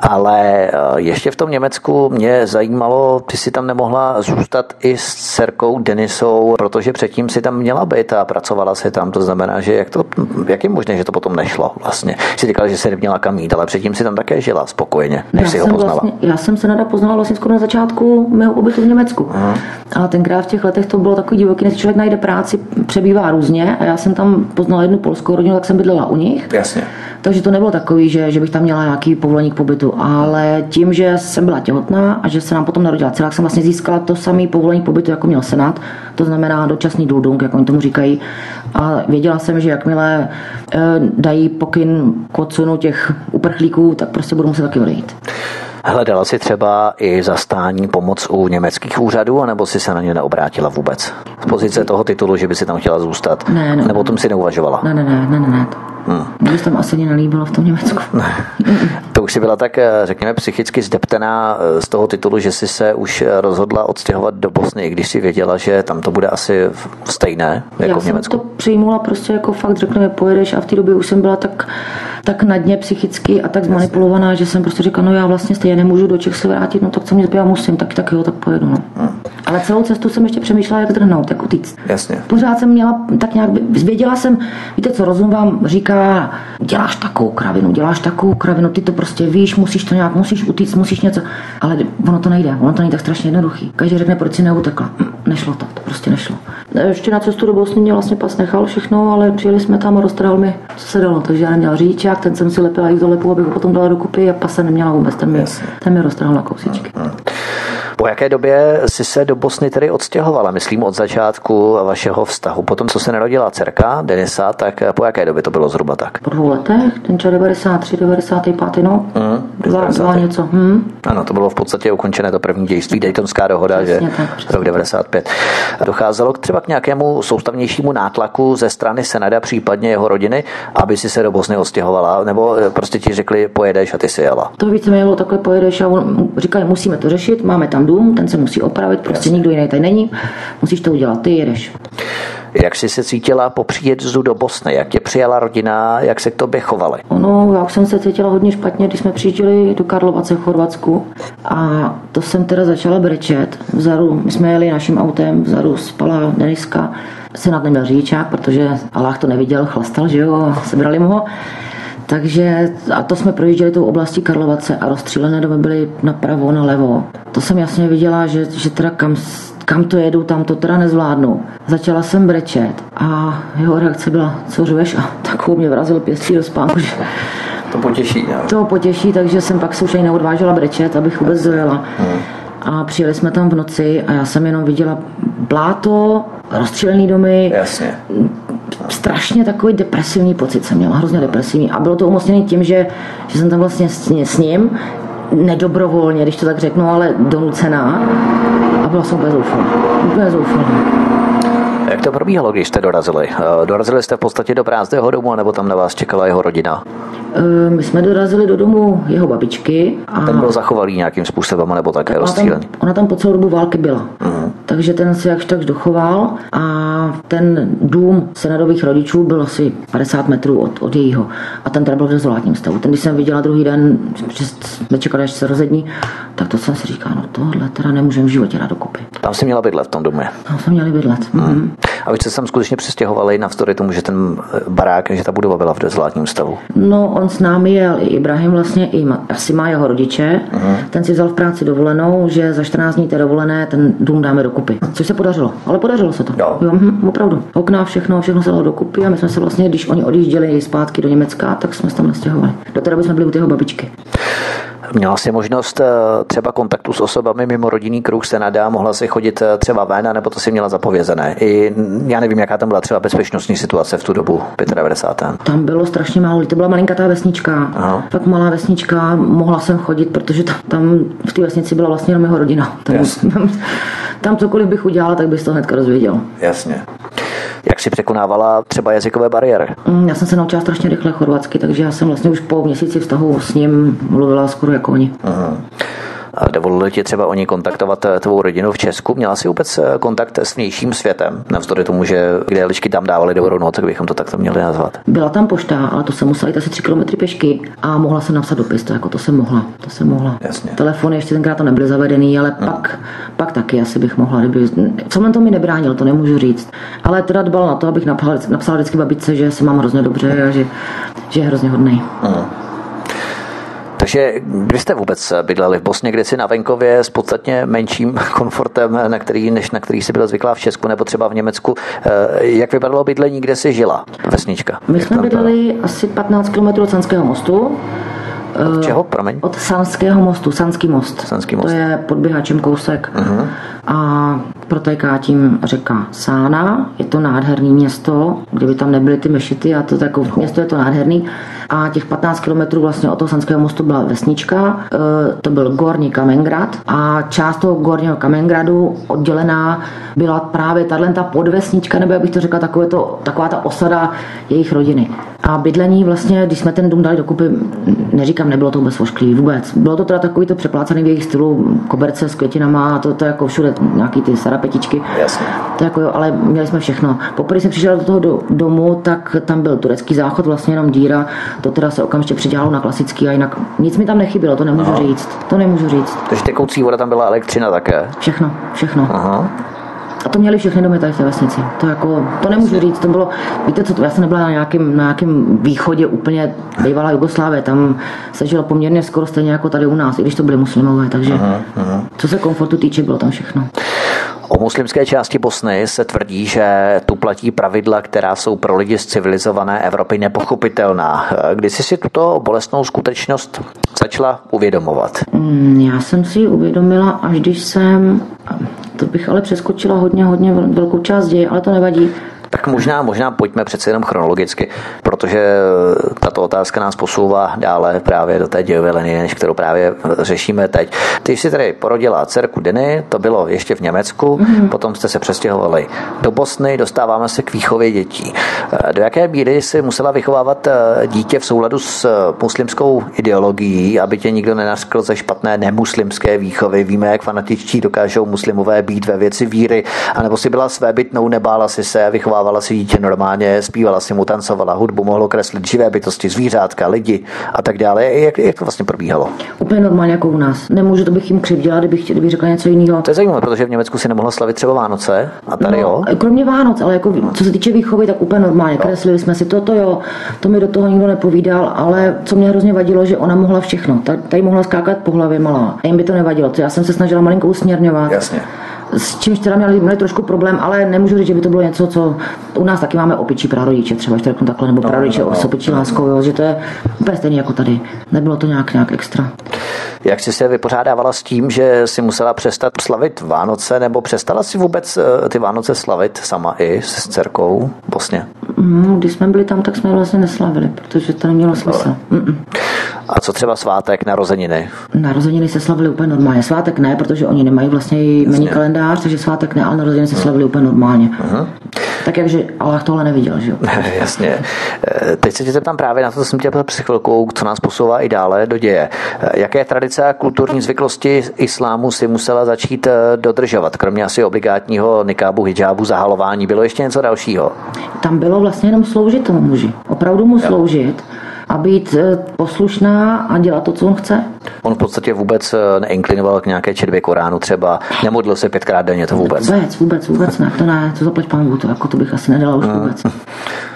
Ale eh, ještě v tom Německu mě zajímalo, ty si tam nemohla zůstat i s dcerkou Denisou, protože předtím si tam měla být a pracovala si tam, to znamená, že jak, to, jak je možné, že to potom nešlo vlastně. Jsi říkal, že se neměla kam jít, ale předtím si tam také žila spokojeně, než já si ho poznala. Vlastně, já jsem se nada poznala vlastně skoro na začátku mého pobytu v Německu. Aha. A tenkrát v těch letech to bylo takový divoký, než člověk najde práci, přebývá různě a já jsem tam poznala jednu polskou rodinu, tak jsem bydlela u nich. Jasně. Takže to nebylo takový, že, že bych tam měla nějaký povolení k pobytu, ale tím, že jsem byla těhotná a že se nám potom narodila dcera, jsem vlastně získala to samé povolení k pobytu, jako měl Senát, to znamená dočasný důdung, jak oni tomu říkají. A věděla jsem, že jakmile e, dají pokyn k odsunu těch uprchlíků, tak prostě budu muset taky odejít. Hledala si třeba i zastání pomoc u německých úřadů, anebo si se na ně neobrátila vůbec? Z pozice toho titulu, že by si tam chtěla zůstat? Ne, ne. Nebo o tom si neuvažovala? Ne, ne, ne, ne, ne. Hmm. Mě by tam asi nelíbilo v tom Německu. to už si byla tak, eh, řekněme, psychicky zdeptená eh, z toho titulu, že si se už eh, rozhodla odstěhovat do Bosny, i když si věděla, že tam to bude asi stejné jako Já v Německu. Já jsem to přijmula prostě jako fakt, řekneme, pojedeš a v té době už jsem byla tak tak na dně psychicky a tak zmanipulovaná, že jsem prostě říkala, no já vlastně stejně nemůžu do Čech se vrátit, no tak co mě zbývá, musím, tak, tak jo, tak pojedu. No. Hmm. Ale celou cestu jsem ještě přemýšlela, jak drhnout, jak utíct. Jasně. Pořád jsem měla, tak nějak, věděla jsem, víte co, rozum vám říká, děláš takovou kravinu, děláš takovou kravinu, ty to prostě víš, musíš to nějak, musíš utíct, musíš něco, ale ono to nejde, ono to není tak strašně jednoduchý. Každý řekne, proč si neutekla. Nešlo to, to prostě nešlo. Ještě na cestu do Bosny mě vlastně pas nechal všechno, ale přijeli jsme tam a roztrhal mi, co se dalo. Takže já neměla řidičák, ten jsem si lepila izolepu, abych ho potom dala dokupy a pasa neměla vůbec, ten mi, ten mi roztrhal na kousičky. Po jaké době si se do Bosny tedy odstěhovala? Myslím od začátku vašeho vztahu. Potom, co se narodila dcerka Denisa, tak po jaké době to bylo zhruba tak? Po dvou letech, ten čas 93, 95, no. Mm, dva, dva něco. Hmm. Ano, to bylo v podstatě ukončené to první dějství, Daytonská dohoda, přesně že tak, rok 95. Docházelo k třeba k nějakému soustavnějšímu nátlaku ze strany Senada, případně jeho rodiny, aby si se do Bosny odstěhovala, nebo prostě ti řekli, pojedeš a ty si jela? To více mělo takhle pojedeš a on, říkali, musíme to řešit, máme tam dům, ten se musí opravit, prostě nikdo jiný tady není, musíš to udělat, ty jedeš. Jak jsi se cítila po příjezdu do Bosny? Jak tě přijala rodina? Jak se k tobě chovali? Ono, já jsem se cítila hodně špatně, když jsme přijížděli do Karlovace v Chorvatsku. A to jsem teda začala brečet. Vzadu, my jsme jeli naším autem, vzadu spala Deniska. nad neměl řidičák, protože Allah to neviděl, chlastal, že jo, sebrali mu ho. Takže a to jsme projížděli tou oblastí Karlovace a rozstřílené domy byly napravo, nalevo. To jsem jasně viděla, že, že teda kam, kam to jedu, tam to teda nezvládnu. Začala jsem brečet a jeho reakce byla, co řveš? A takovou mě vrazil pěstí do spánku, že to potěší, ne? To potěší, takže jsem pak se už ani neodvážela brečet, abych vůbec dojela. Hmm. A přijeli jsme tam v noci a já jsem jenom viděla bláto, rozstřílený domy, Jasně strašně takový depresivní pocit jsem měla, hrozně depresivní. A bylo to umocněné tím, že, že jsem tam vlastně s, s ním, nedobrovolně, když to tak řeknu, ale donucená. A byla jsem úplně zoufalá. Úplně zoufalá. Jak to probíhalo, když jste dorazili? Eh, dorazili jste v podstatě do prázdného domu, nebo tam na vás čekala jeho rodina? Eh, my jsme dorazili do domu jeho babičky. A ten byl zachovalý nějakým způsobem, nebo také? Tam, ona tam po celou dobu války byla. Uh-huh. Takže ten se jakž takž dochoval a ten dům senadových rodičů byl asi 50 metrů od, od jejího. A ten teda byl v dezolátním stavu. Ten, když jsem viděla druhý den, že jsme čekali, až se rozední, tak to jsem si říkala, no tohle teda nemůžeme v životě dát dokupy. Tam si měla bydlet v tom domě? Tam jsme měli bydlet. Hmm. A vy jste se tam skutečně přestěhovali navzdory tomu, že ten barák, že ta budova byla v dezolátním stavu? No, on s námi jel i Ibrahim vlastně, i ma, asi má jeho rodiče. Uh-huh. Ten si vzal v práci dovolenou, že za 14 dní té dovolené ten dům dáme dokupy. Což se podařilo, ale podařilo se to. Jo. jo hm, opravdu. Okna, všechno, všechno se dalo dokupy a my jsme se vlastně, když oni odjížděli zpátky do Německa, tak jsme se tam nastěhovali. Do té doby jsme byli u jeho babičky. Měla jsi možnost eh, třeba kontaktu s osobami mimo rodinný kruh Senada, mohla si chodit eh, třeba ven, nebo to si měla zapovězené? I já nevím, jaká tam byla třeba bezpečnostní situace v tu dobu, 95. Tam bylo strašně málo, to byla malinká ta vesnička, Aha. fakt malá vesnička, mohla jsem chodit, protože tam, tam v té vesnici byla vlastně jenom jeho rodina. Tam, tam, tam cokoliv bych udělala, tak bys to hnedka rozvěděl. Jasně. Jak si překonávala třeba jazykové bariéry? Mm, já jsem se naučila strašně rychle chorvatsky, takže já jsem vlastně už po měsíci vztahu s ním mluvila skoro jako oni. Aha. A dovolili ti třeba oni kontaktovat eh, tvou rodinu v Česku? Měla jsi vůbec eh, kontakt s vnějším světem? Navzdory tomu, že kde ličky tam dávali dobrou noc, tak bychom to takto měli nazvat. Byla tam pošta, ale to jsem musela jít asi 3 km pěšky a mohla jsem napsat dopis, to jako to jsem mohla. To jsem mohla. Jasně. Telefony ještě tenkrát to nebyly zavedený, ale hmm. pak, pak taky asi bych mohla. Kdyby, co to mi nebránil, to nemůžu říct. Ale teda dbal na to, abych napsala, napsala vždycky babičce, že se mám hrozně dobře a že, že je hrozně hodný. Hmm. Takže kdy jste vůbec bydleli v Bosně, kde si na venkově s podstatně menším [laughs] komfortem, na který, než na který si byla zvyklá v Česku nebo třeba v Německu. Eh, jak vypadalo bydlení, kde jsi žila, vesnička? My jsme bydleli asi 15 km od Sanského mostu. Od čeho, promiň? Od Sanského mostu, Sanský most. Sanský most. To je pod běhačem kousek. Uh-huh. A protéká tím řeka Sána. Je to nádherný město, kdyby tam nebyly ty mešity a to takové město je to nádherný a těch 15 kilometrů vlastně od toho Sanského mostu byla vesnička, e, to byl Gorní Kamengrad a část toho Gorního Kamengradu oddělená byla právě tahle ta podvesnička, nebo jak bych to řekla, takové to, taková ta osada jejich rodiny. A bydlení vlastně, když jsme ten dům dali dokupy, neříkám, nebylo to vůbec vůbec. Bylo to teda takový to přeplácaný v jejich stylu, koberce s květinama a to, to jako všude nějaký ty sarapetičky. Jasně. To jako jo, ale měli jsme všechno. Poprvé jsem přišel do toho do, domu, tak tam byl turecký záchod, vlastně jenom díra. To teda se okamžitě přidělalo na klasický a jinak nic mi tam nechybělo, to nemůžu Aha. říct. To nemůžu říct. Takže tekoucí voda tam byla elektřina také? Všechno, všechno. Aha. A to měli všechny domy tady v té vesnici. To, jako, to nemůžu říct, to bylo, víte co, to, já jsem nebyla na nějakém, na nějakém východě úplně bývalá Jugoslávie, tam se žilo poměrně skoro stejně jako tady u nás, i když to byly muslimové, takže aha, aha. co se komfortu týče, bylo tam všechno. O muslimské části Bosny se tvrdí, že tu platí pravidla, která jsou pro lidi z civilizované Evropy nepochopitelná. Kdy jsi si tuto bolestnou skutečnost začala uvědomovat? Mm, já jsem si ji uvědomila, až když jsem, to bych ale přeskočila hodně, hodně velkou část děje, ale to nevadí, tak možná, možná pojďme přece jenom chronologicky, protože tato otázka nás posouvá dále právě do té dějové linie, než kterou právě řešíme teď. Ty jsi tedy porodila dcerku Denny, to bylo ještě v Německu, mm-hmm. potom jste se přestěhovali do Bosny, dostáváme se k výchově dětí. Do jaké míry si musela vychovávat eh, dítě v souladu s eh, muslimskou ideologií, aby tě nikdo nenaskl ze špatné nemuslimské výchovy? Víme, jak fanatičtí dokážou muslimové být ve věci víry, anebo si byla svébytnou, nebála si se a vychovávala vychovávala si dítě normálně, zpívala si mu, tancovala hudbu, mohlo kreslit živé bytosti, zvířátka, lidi a tak dále. Jak, jak to vlastně probíhalo? Úplně normálně jako u nás. Nemůžu, to bych jim křivděla, kdybych, kdybych řekla něco jiného. To je zajímavé, protože v Německu si nemohla slavit třeba Vánoce a tady no, jo. Kromě Vánoc, ale jako, co se týče výchovy, tak úplně normálně. No. Kreslili jsme si to, to jo, to mi do toho nikdo nepovídal, ale co mě hrozně vadilo, že ona mohla všechno. Tady mohla skákat po hlavě malá. A jim by to nevadilo. Já jsem se snažila malinko usměrňovat. Jasně s čímž teda měli, měli trošku problém, ale nemůžu říct, že by to bylo něco, co u nás taky máme opičí prarodiče, třeba řeknu takhle, nebo no, prarodiče no, no, s opičí láskou, jo, že to je úplně stejně jako tady. Nebylo to nějak, nějak extra. Jak jsi se vypořádávala s tím, že si musela přestat slavit Vánoce, nebo přestala si vůbec eh, ty Vánoce slavit sama i s dcerkou Bosně? Mm, když jsme byli tam, tak jsme vlastně neslavili, protože to nemělo smysl. A co třeba svátek, narozeniny? Narozeniny se slavili úplně normálně. Svátek ne, protože oni nemají vlastně jmenní kalendář, takže svátek ne, ale narozeniny se slavili úplně normálně. Uh-huh. Tak jakže Allah tohle neviděl, že jo? [laughs] Jasně. Eh, teď se tě zeptám právě na to, co jsem tě před chvilkou, co nás posouvá i dále do děje. Jaké tradice a kulturní zvyklosti islámu si musela začít eh, dodržovat, kromě asi obligátního nikábu, hijabu, zahalování? Bylo ještě něco dalšího? Tam bylo vlastně jenom sloužit tomu muži. Opravdu mu jo. sloužit a být eh, poslušná a dělat to, co on chce. On v podstatě vůbec eh, neinklinoval k nějaké četbě Koránu třeba, nemodlil se pětkrát denně, to vůbec. Vůbec, vůbec, vůbec ne, to ne, to zaplať pánu, to, jako to bych asi nedala už mm. vůbec.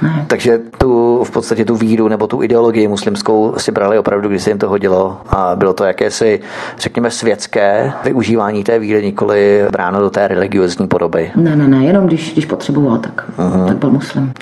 Ne. Takže tu v podstatě tu víru nebo tu ideologii muslimskou si brali opravdu, když se jim to hodilo a bylo to jakési, řekněme, světské využívání té víry, nikoli bráno do té religiozní podoby. Ne, ne, ne, jenom když, když potřeboval, tak, uh-huh. tak byl muslim.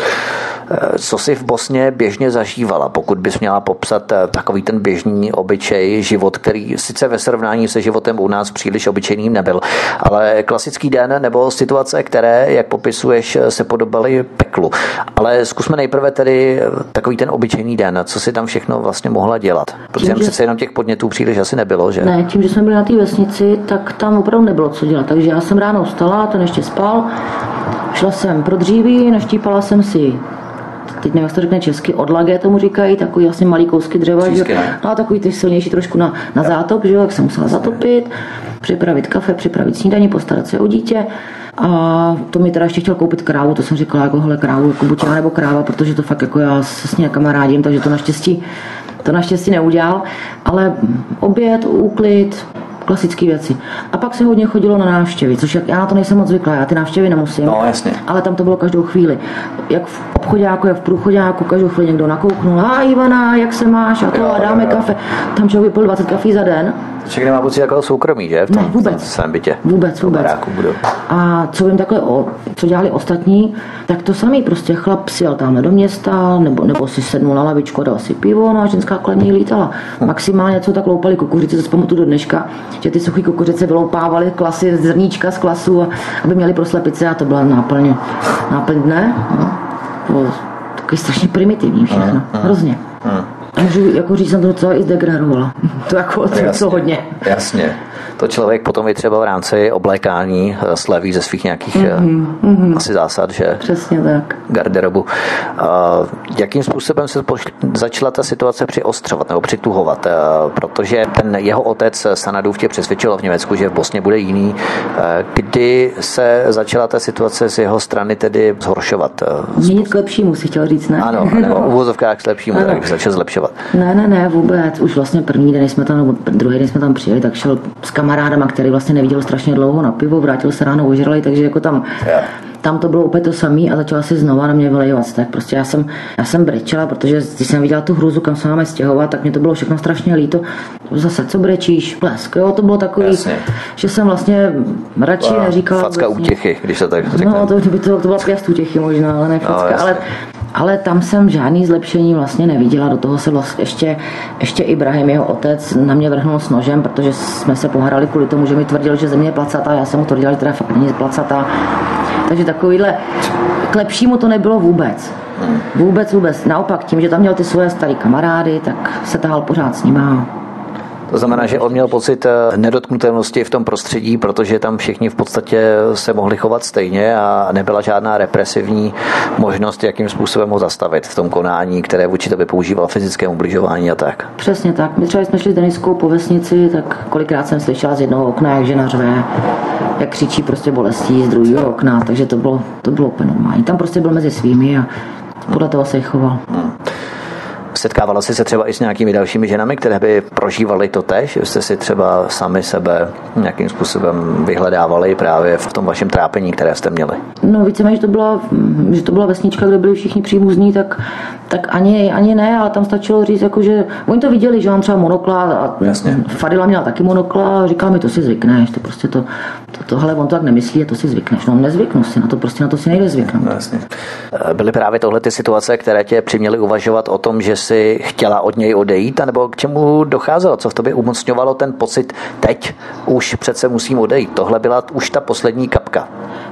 Eh, co si v Bosně běžně zažívala, pokud bys měla popsat eh, takový ten běžný obyčej, život, který sice ve srovnání se životem u nás příliš obyčejným nebyl, ale klasický den nebo situace, které, jak popisuješ, se podobaly peklu. Ale zkusme nejprve tedy eh, takový ten obyčejný den, co si tam všechno vlastně mohla dělat. Protože tím, přece jenom těch podnětů příliš asi nebylo, že? Ne, tím, že jsme byli na té vesnici, tak tam opravdu nebylo co dělat. Takže já jsem ráno vstala, ten ještě spal, šla jsem pro dříví, naštípala jsem si teď nevím, jak to řekne česky, odlagé tomu říkají, takový vlastně malý kousky dřeva, že? no a takový ty silnější trošku na, na zátop, že jo, jak jsem musela zatopit, připravit kafe, připravit snídaní, postarat se o dítě. A to mi teda ještě chtěl koupit krávu, to jsem říkala jako hele krávu, jako buď já nebo kráva, protože to fakt jako já se s ní kamarádím, takže to naštěstí to naštěstí neudělal, ale oběd, úklid, klasické věci. A pak se hodně chodilo na návštěvy, což já na to nejsem moc zvyklá, já ty návštěvy nemusím. No, jasně. Ale tam to bylo každou chvíli. Jak v obchodáku, jak v průchodáku, každou chvíli někdo nakouknul, a Ivana, jak se máš, a to, a dáme kafe. Tam člověk vypil 20 kafí za den. Člověk nemá pocit jako soukromí, že? V tom, ne, vůbec. V svém bytě. Vůbec, vůbec. Budu. A co vím takhle, o, co dělali ostatní, tak to samý prostě chlap si jel tam do města, nebo, nebo si sednul na lavičku, dal si pivo, no a ženská kolem něj lítala. Hm. Maximálně co tak loupali kukuřice, to pamatuju do dneška, že ty suchý kukuřice vyloupávaly klasy, zrníčka z klasu, aby měli pro slepice a to byla náplň, náplň dne. No. To bylo takový strašně primitivní všechno, hrozně. A můžu jako říct, jsem to docela i zdegradovala. [laughs] To jako to jasně, hodně. Jasně. To člověk potom i třeba v rámci oblékání eh, sleví ze svých nějakých mm-hmm. asi zásad, že? Přesně tak. Garderobu. Jakým způsobem se začala ta situace přiostřovat nebo přituhovat? Protože ten jeho otec Sanadův tě přesvědčil v Německu, že v Bosně bude jiný. Kdy se začala ta situace z jeho strany tedy zhoršovat? Měnit k lepšímu, si chtěl říct, ne? Ano, nebo [laughs] uvozovkách k lepšímu, tak začal zlepšovat. Ne, ne, ne, vůbec. Už vlastně první den, jsme tam, nebo druhý den jsme tam přijeli, tak šel s kamarádem, který vlastně neviděl strašně dlouho na pivo, vrátil se ráno ožralý, takže jako tam yeah tam to bylo úplně to samé a začala si znova na mě vylejovat. Tak prostě já jsem, já jsem brečela, protože když jsem viděla tu hruzu, kam se máme stěhovat, tak mě to bylo všechno strašně líto. Zase, co brečíš, plesk, jo, to bylo takový, Jasně. že jsem vlastně radši wow, neříkala. Facka vlastně, útěchy, když se tak řekne. No, to, by to, to byla pěst útěchy možná, ale ne no, facka, no, ale ale tam jsem žádný zlepšení vlastně neviděla. Do toho se vlastně ještě, ještě Ibrahim, jeho otec, na mě vrhnul s nožem, protože jsme se pohrali kvůli tomu, že mi tvrdil, že země je placatá. Já jsem mu tvrdila, že teda fakt není placatá. Takže takovýhle, k lepšímu to nebylo vůbec. Vůbec, vůbec. Naopak, tím, že tam měl ty svoje staré kamarády, tak se tahal pořád s nima. To znamená, že on měl pocit eh, nedotknutelnosti v tom prostředí, protože tam všichni v podstatě se mohli chovat stejně a nebyla žádná represivní možnost, jakým způsobem ho zastavit v tom konání, které vůči tobě používal fyzické ubližování a tak. Přesně tak. My třeba jsme šli Deniskou po vesnici, tak kolikrát jsem slyšela z jednoho okna, jak žena řve, jak křičí prostě bolestí z druhého okna, takže to bylo, to bylo úplně normální. Tam prostě byl mezi svými a podle toho se choval. Hmm. Setkávala jsi se třeba i s nějakými dalšími ženami, které by prožívaly to tež? Že jste si třeba sami sebe nějakým způsobem vyhledávali právě v tom vašem trápení, které jste měli? No víceméně, že to byla, že to byla vesnička, kde byli všichni příbuzní, tak, tak ani, ani ne, ale tam stačilo říct, jako, že oni to viděli, že mám třeba monokla a Jasně. Fadila měla taky monokla a říkala mi, to si zvykneš, to prostě to, to, tohle on to tak nemyslí a to si zvykneš. No nezvyknu si na to, prostě na to si nejde zvyknout. No, jasně. Byly právě tohle ty situace, které tě přiměly uvažovat o tom, že si chtěla od něj odejít, anebo k čemu docházelo, co v tobě umocňovalo ten pocit, teď už přece musím odejít. Tohle byla už ta poslední kapka.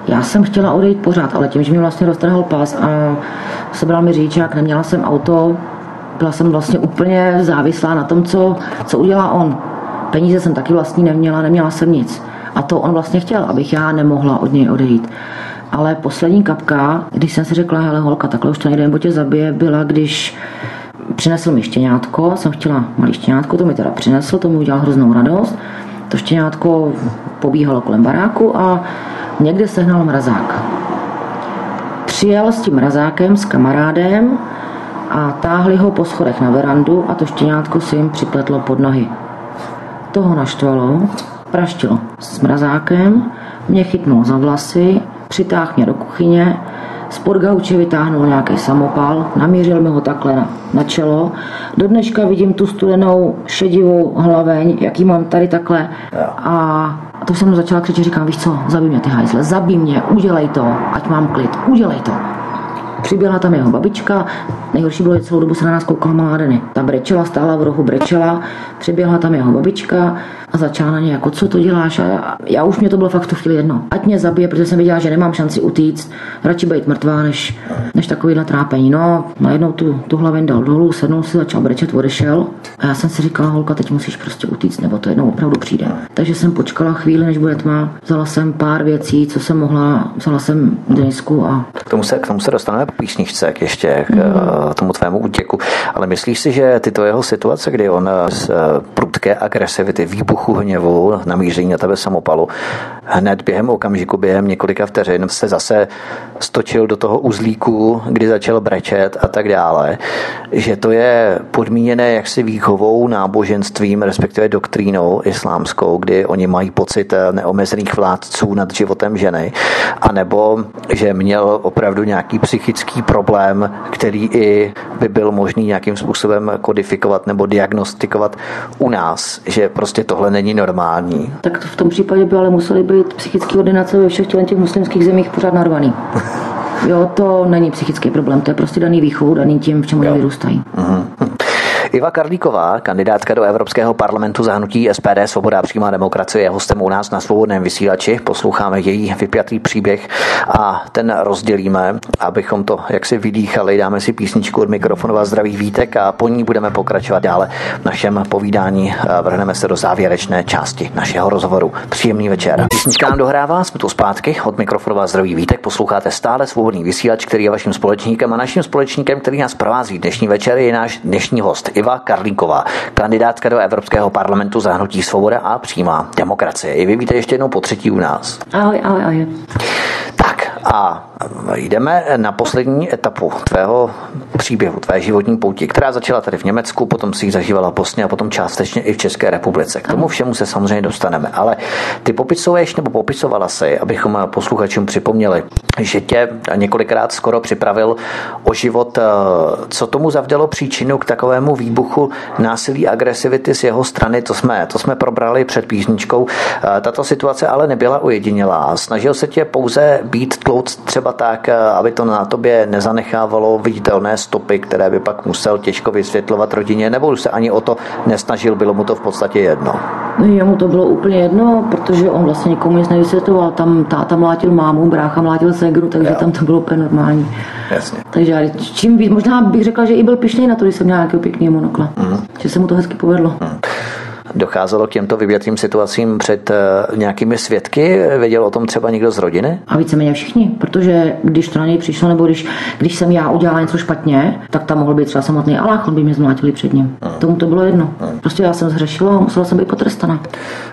Já jsem chtěla odejít pořád, ale tím, že mi vlastně roztrhl pas a sebral mi řidičák, neměla jsem auto, byla jsem vlastně úplně závislá na tom, co, co udělá on. Peníze jsem taky vlastně neměla, neměla jsem nic. A to on vlastně chtěl, abych já nemohla od něj odejít. Ale poslední kapka, když jsem si řekla, hele holka, takhle už to nejde, nebo tě zabije, byla, když přinesl mi štěňátko, jsem chtěla malý štěňátko, to mi teda přinesl, to mi udělal hroznou radost. To štěňátko pobíhalo kolem baráku a někde sehnal mrazák. Přijel s tím mrazákem, s kamarádem a táhli ho po schodech na verandu a to štěňátko si jim připletlo pod nohy. Toho naštvalo, praštilo s mrazákem, mě chytnul za vlasy, přitáhl mě do kuchyně, Spod gauče vytáhnul nějaký samopal, namířil mi ho takhle na, na čelo. Do dneška vidím tu studenou šedivou hlaveň, jaký mám tady takhle. A to jsem mu začala křičet, říkám, víš co, zabij mě ty hajzle, zabij mě, udělej to, ať mám klid, udělej to. Přiběhla tam jeho babička, nejhorší bylo, že celou dobu se na nás koukala malá Deny. Ta brečela, stála v rohu, brečela, přiběhla tam jeho babička a začala na ně jako, co to děláš? A já, já už mě to bylo fakt v tu chvíli jedno. Ať mě zabije, protože jsem viděla, že nemám šanci utíct, radši být mrtvá, než, než takovýhle trápení. No, najednou tu, tu hlaven dal dolů, sednul si, začal brečet, odešel. A já jsem si říkala, holka, teď musíš prostě utíct, nebo to jednou opravdu přijde. Takže jsem počkala chvíli, než bude tma. Vzala jsem pár věcí, co jsem mohla, vzala jsem Denisku a... K tomu se, k tomu se dostaneme po písničce, k ještě k mm. Tomu tvému útěku. Ale myslíš si, že tyto jeho situace, kdy on z eh, prudké agresivity, výbuchu hněvu, namíření na tebe samopalu, hned během okamžiku, během několika vteřin se zase stočil do toho uzlíku, kdy začal brečet a tak dále, že to je podmíněné jaksi výchovou, náboženstvím, respektive doktrínou islámskou, kdy oni mají pocit neomezených vládců nad životem ženy, anebo že měl opravdu nějaký psychický problém, který i by byl možný nějakým způsobem kodifikovat nebo diagnostikovat u nás, že prostě tohle není normální. Tak v tom případě by ale museli být psychické ordinace ve všech těch muslimských zemích pořád narvaný. [laughs] Jo, to není psychický problém, to je prostě daný výchov, daný tím, v čem oni vyrůstají. Uh-huh. Iva Karlíková, kandidátka do Evropského parlamentu za hnutí SPD Svoboda a přímá demokracie, je hostem u nás na svobodném vysílači. Posloucháme její vypjatý příběh a ten rozdělíme, abychom to jaksi vydýchali. Dáme si písničku od mikrofonu a zdravý vítek a po ní budeme pokračovat dále v našem povídání. Vrhneme se do závěrečné části našeho rozhovoru. Příjemný večer. Písnička nám dohrává, jsme tu zpátky od mikrofonu a zdravý vítek. Posloucháte stále svobodný vysílač, který je vaším společníkem a naším společníkem, který nás provází dnešní večer, je náš dnešní host Iva Karlíková, kandidátka do Evropského parlamentu za hnutí Svoboda a přímá demokracie. I vy víte ještě jednou po třetí u nás. Ahoj, ahoj, ahoj. Tak a jdeme na poslední etapu tvého příběhu, tvé životní pouti, která začala tady v Německu, potom si ji zažívala v Bosně a potom částečně i v České republice. K tomu všemu se samozřejmě dostaneme, ale ty popisuješ nebo popisovala si, abychom posluchačům připomněli, že tě několikrát skoro připravil o život. Co tomu zavdalo příčinu k takovému výbuchu násilí, agresivity z jeho strany, to jsme, to jsme probrali před písničkou. Tato situace ale nebyla ujedinělá. Snažil se tě pouze být tlouc třeba tak, aby to na tobě nezanechávalo viditelné stopy, které by pak musel těžko vysvětlovat rodině, nebo už se ani o to nesnažil, bylo mu to v podstatě jedno? Jemu to bylo úplně jedno, protože on vlastně nikomu nic nevysvětloval. Tam táta mlátil mámu, brácha mlátil segru, takže jo. tam to bylo úplně normální. Jasně. Takže já, čím víc, možná bych řekla, že i byl pišný na to, když jsem měla nějakého pěkného monokla. Mm. Že se mu to hezky povedlo. Mm docházelo k těmto vybětým situacím před eh, nějakými svědky? Věděl o tom třeba někdo z rodiny? A víceméně všichni, protože když to na něj přišlo, nebo když, když jsem já udělala něco špatně, tak tam mohl být třeba samotný Allah, on by mě zmlátili před ním. Hmm. Tomu to bylo jedno. Hmm. Prostě já jsem zhřešila a musela jsem být potrestaná.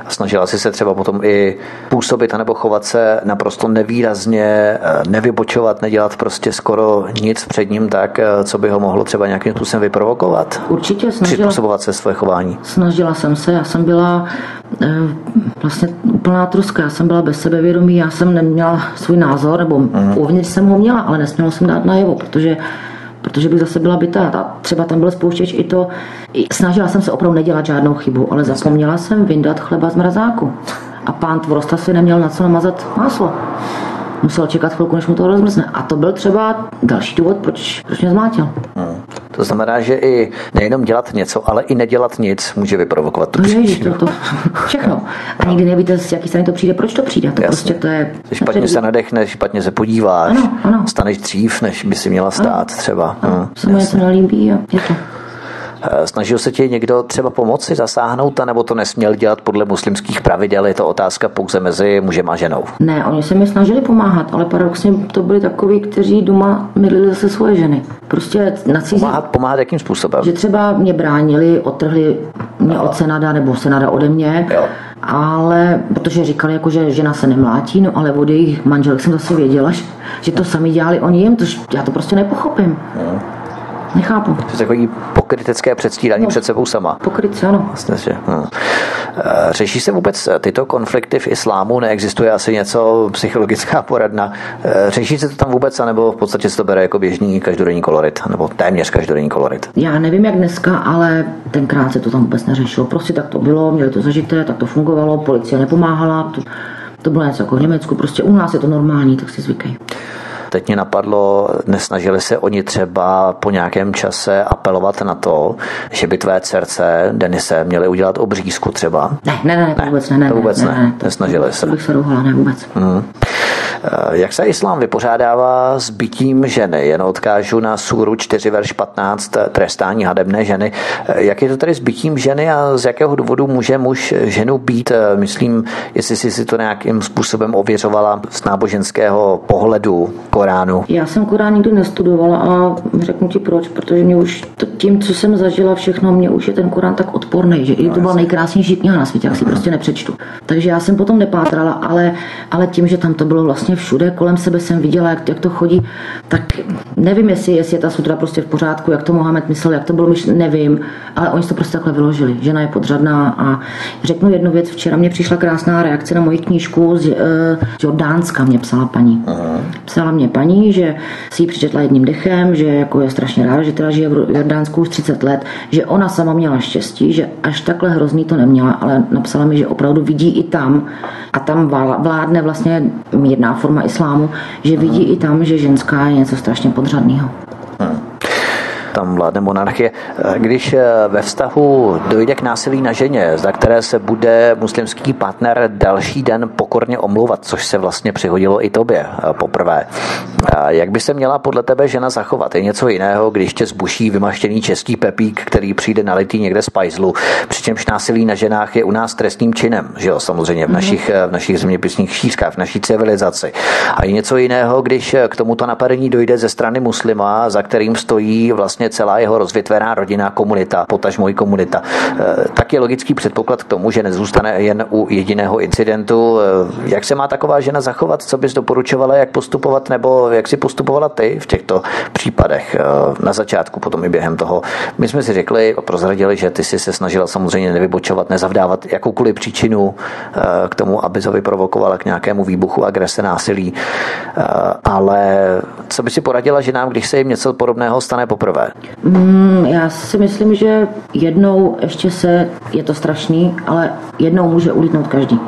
A snažila si se třeba potom i působit anebo chovat se naprosto nevýrazně, eh, nevybočovat, nedělat prostě skoro nic před ním tak, eh, co by ho mohlo třeba nějakým způsobem vyprovokovat? Určitě snažila. Přizpůsobovat se svoje chování. Snažila jsem se, já jsem byla e, vlastně úplná truska, já jsem byla bez sebevědomí, já jsem neměla svůj názor, nebo mm. uvnitř jsem ho měla, ale nesměla jsem dát najevo, protože protože bych zase byla bytá. A třeba tam byl spouštěč i to, snažila jsem se opravdu nedělat žádnou chybu, ale zapomněla jsem vyndat chleba z mrazáku. A pán Tvorosta si neměl na co namazat máslo. Musel čekat chvilku, než mu to rozmrzne. A to byl třeba další důvod, proč, proč mě zmátil. Hmm. To znamená, že i nejenom dělat něco, ale i nedělat nic může vyprovokovat tu příčinu. To, to, všechno. A nikdy nevíte, z jaký strany to přijde, proč to přijde. To Jasně. prostě to je... Špatně se nadechneš, špatně se podíváš, ano, ano. staneš dřív, než by si měla stát ano. třeba. Ano. Hmm, se mu něco nelíbí a je to. Eh, snažil se ti někdo třeba pomoci, zasáhnout, nebo to nesměl dělat podle muslimských pravidel? Je to otázka pouze mezi mužem a ženou? Ne, oni se mi snažili pomáhat, ale paradoxně to byli takoví, kteří doma mydlili zase svoje ženy. Prostě na cizí... Pomáhat, pomáhat jakým způsobem? Že třeba mě bránili, otrhli mě od Senada nebo Senada ode mě. Jo ale protože říkali, jako, že žena se nemlátí, no ale od jejich manželek jsem zase věděla, že to sami dělali oni jim, to, já to prostě nepochopím. No. Nechápu. To je takový pokrytecké předstírání no, před sebou sama. Pokrytce, ano. Vlastně, že, no. Řeší se vůbec tyto konflikty v islámu? Neexistuje asi něco psychologická poradna? Eh, řeší se to tam vůbec, anebo v podstatě se to bere jako běžný každodenní kolorit, nebo téměř každodenní kolorit? Já nevím, jak dneska, ale tenkrát se to tam vůbec neřešilo. Prostě tak to bylo, měli to zažité, tak to fungovalo, policie nepomáhala. To, to bylo něco jako v Německu, prostě u nás je to normální, tak si zvykej. Teď mě napadlo, nesnažili se oni třeba po nějakém čase apelovat na to, že by tvé dcerce, Denise, měly udělat obřízku třeba? Ne, ne, ne, to vůbec ne. ne to vůbec ne, ne, ne, to, nesnažili se. To bych se rohala, ne vůbec. Hmm. Jak se islám vypořádává s bytím ženy? Jen odkážu na sůru 4 verš 15 eh, trestání hadebné ženy. Eh, jak je to tady s bytím ženy a z jakého důvodu může muž ženu být? Myslím, jestli jsi si to nějakým způsobem ověřovala z náboženského pohledu Koránu. Já jsem Korán nikdy nestudovala a řeknu ti proč, protože mě už tím, co jsem zažila všechno, mě už je ten Korán tak odporný, že i to byla nejkrásnější kniha na světě, jak si prostě nepřečtu. Takže já jsem potom nepátrala, ale, ale tím, že tam to bylo vlastně všude kolem sebe jsem viděla, jak, jak to chodí, tak nevím, jestli, jestli je ta sutra prostě v pořádku, jak to Mohamed myslel, jak to bylo myšleno, nevím, ale oni to prostě takhle vyložili. Žena je podřadná a řeknu jednu věc, včera mě přišla krásná reakce na moji knížku z, uh, z Jordánska, mě psala paní. Aha. Psala mě paní, že si ji přečetla jedním dechem, že jako je strašně ráda, že teda žije v Jordánsku už 30 let, že ona sama měla štěstí, že až takhle hrozný to neměla, ale napsala mi, že opravdu vidí i tam a tam vládne vlastně mírná forma islámu, že vidí i tam, že ženská je něco strašně podřadného. Hmm. Tam vládne monarchie. Když ve vztahu dojde k násilí na ženě, za které se bude muslimský partner další den pokorně omlouvat, což se vlastně přihodilo i tobě poprvé. Jak by se měla podle tebe žena zachovat? Je něco jiného, když tě zbuší vymaštěný český pepík, který přijde nalitý někde z pajzlu, přičemž násilí na ženách je u nás trestným činem, že jo, samozřejmě v mhm. našich, v našich zeměpisných šířkách, v naší civilizaci. A je něco jiného, když k tomuto napadení dojde ze strany muslima, za kterým stojí vlastně celá jeho rozvětvená rodina, komunita, potaž mojí komunita. E, tak je logický předpoklad k tomu, že nezůstane jen u jediného incidentu. E, jak se má taková žena zachovat? Co bys doporučovala, jak postupovat, nebo jak si postupovala ty v těchto případech e, na začátku, potom i během toho? My jsme si řekli, prozradili, že ty si se snažila samozřejmě nevybočovat, nezavdávat jakoukoliv příčinu k tomu, aby to vyprovokovala k nějakému výbuchu agrese, násilí. Ale co by si poradila ženám, když se jim něco podobného stane poprvé? Mm, já si myslím, že jednou ještě se, je to strašný, ale jednou může ulítnout každý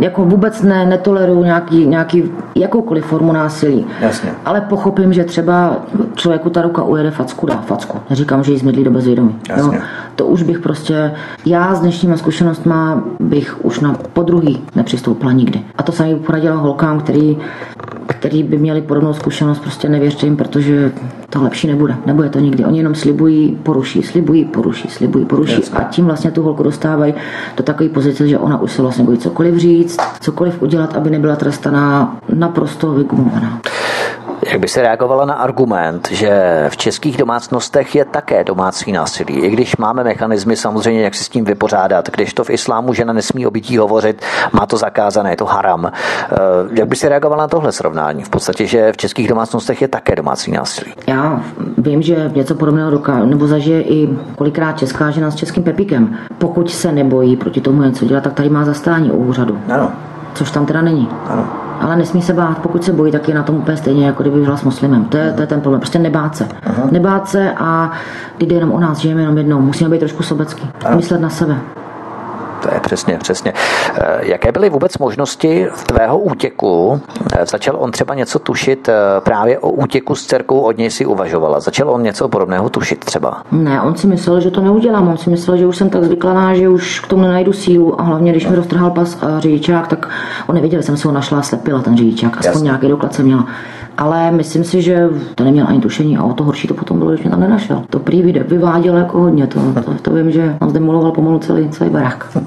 jako vůbec ne, netoleruju nějaký, nějaký, jakoukoliv formu násilí. Jasně. Ale pochopím, že třeba člověku ta ruka ujede facku, dá facku. Neříkám, že jí zmydlí do bezvědomí. Jo? To už bych prostě, já s dnešníma zkušenostma bych už na podruhý nepřistoupila nikdy. A to samý poradila holkám, který, který by měli podobnou zkušenost, prostě nevěřte jim, protože to lepší nebude. Nebude to nikdy. Oni jenom slibují, poruší, slibují, poruší, slibují, poruší. Jasně. A tím vlastně tu holku dostávají do takové pozice, že ona už se vlastně bojí cokoliv říct, cokoliv udělat, aby nebyla trestaná, naprosto vygumovaná. Jak by se reagovala na argument, že v českých domácnostech je také domácí násilí, i když máme mechanismy samozřejmě, jak se s tím vypořádat, když to v islámu žena nesmí o bytí hovořit, má to zakázané, je to haram. Eh, jak by se reagovala na tohle srovnání? V podstatě, že v českých domácnostech je také domácí násilí. Já vím, že něco podobného doká, nebo zažije i kolikrát česká žena s českým pepíkem. Pokud se nebojí proti tomu něco dělat, tak tady má zastání u úřadu. Ano. Což tam teda není. Ano ale nesmí se bát. Pokud se bojí, tak je na tom úplně stejně, jako kdyby byla s muslimem. To je, to je ten problém. Prostě nebát se. Aha. Nebát se a jde jenom o nás, žijeme jenom jednou. Musíme být trošku sobecký. Myslet na sebe. To je přesně, přesně. Eh, jaké byly vůbec možnosti v tvého útěku? Eh, začal on třeba něco tušit eh, právě o útěku s dcerkou, od něj si uvažovala. Začal on něco podobného tušit třeba? Ne, on si myslel, že to neudělám. On si myslel, že už jsem tak zvyklaná, že už k tomu nenajdu sílu. A hlavně, když mi roztrhal pas a řidičák, tak on nevěděl, že jsem si ho našla a slepila ten řidičák. Aspoň Jasně. nějaký doklad jsem měla ale myslím si, že to neměl ani tušení a o to horší to potom bylo, když mě tam nenašel. To prý vyváděl jako hodně, to, to, to vím, že tam zdemoloval pomalu celý, celý barák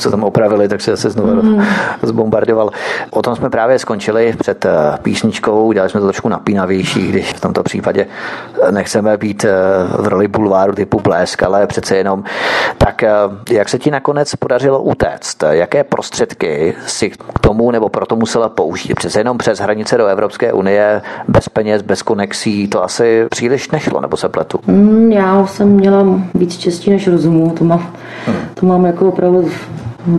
co tam opravili, tak se zase znovu mm. zbombardoval. O tom jsme právě skončili před eh, písničkou, udělali jsme to trošku napínavější, když v tomto případě nechceme být eh, v roli bulváru typu blesk, ale přece jenom. Tak eh, jak se ti nakonec podařilo utéct? Jaké prostředky si k tomu nebo proto musela použít? Přece jenom přes hranice do Evropské unie, bez peněz, bez konexí, to asi příliš nešlo, nebo se pletu? Mm, já jsem měla víc štěstí než rozumu, to mám, hmm. to mám jako opravdu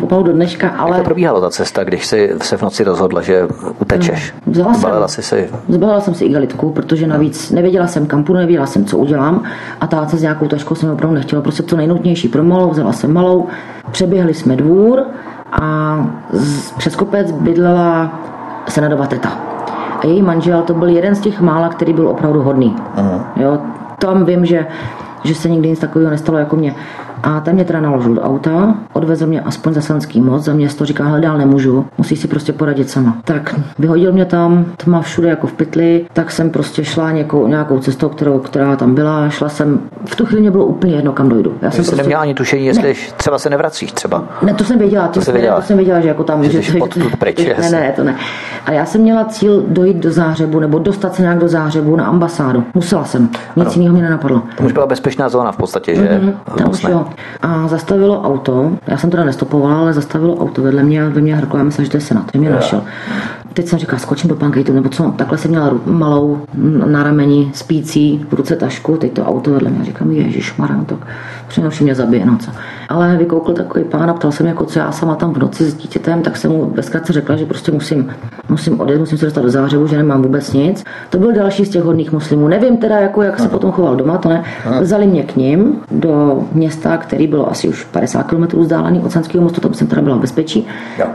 pomalu do dneška, ale... Jak to probíhala ta cesta, když jsi se v noci rozhodla, že utečeš? Hmm. Vzala jsem, si. Zbalila jsem si igalitku, protože navíc nevěděla jsem kam půjdu, nevěděla jsem, co udělám a ta se s nějakou taškou jsem opravdu nechtěla, prostě to nejnutnější pro malou, vzala jsem malou, přeběhli jsme dvůr a z, přes kopec bydlela Senadova teta. A její manžel to byl jeden z těch mála, který byl opravdu hodný. Uh-huh. Jo, tam vím, že že se nikdy nic takového nestalo jako mě. A ten mě teda naložil do auta, odvezl mě aspoň za Sanský moc, za město, říká, hele, dál nemůžu, musí si prostě poradit sama. Tak vyhodil mě tam, tma všude jako v pytli, tak jsem prostě šla nějakou, nějakou cestou, kterou, která tam byla, šla jsem, v tu chvíli mě bylo úplně jedno, kam dojdu. Já jsem prostě... neměla ani tušení, jestli ne. třeba se nevracíš třeba. Ne, to jsem věděla, to, to, jsem věděla. to jsem věděla, že jako tam... Že, že, že, [laughs] pryč, ne, ne, to ne. A já jsem měla cíl dojít do Zářebu, nebo dostat se nějak do Zářebu na ambasádu. Musela jsem, nic jiného mě nenapadlo. To už byla bezpečná zóna v podstatě, že? Mm-hmm, tam už jo. A zastavilo auto, já jsem teda nestopovala, ale zastavilo auto vedle mě a ve mě hrklo, já myslím, že to je senat, že mě našel. Teď jsem říkala, skočím do pankejtu, nebo co, takhle jsem měla malou na rameni spící, v ruce tašku, teď to auto vedle mě, říkám, ježiš, no tak přinejmenším mě zabije, no co. Ale vykoukl takový pán a ptal se mě, jako co já sama tam v noci s dítětem, tak jsem mu bezkrátce řekla, že prostě musím, musím odjet, musím se dostat do zářebu, že nemám vůbec nic. To byl další z těch hodných muslimů. Nevím teda, jako, jak se potom choval doma, to ne. Vzali mě k ním do města, který bylo asi už 50 km vzdálený od Sanského mostu, tam jsem teda byla v bezpečí.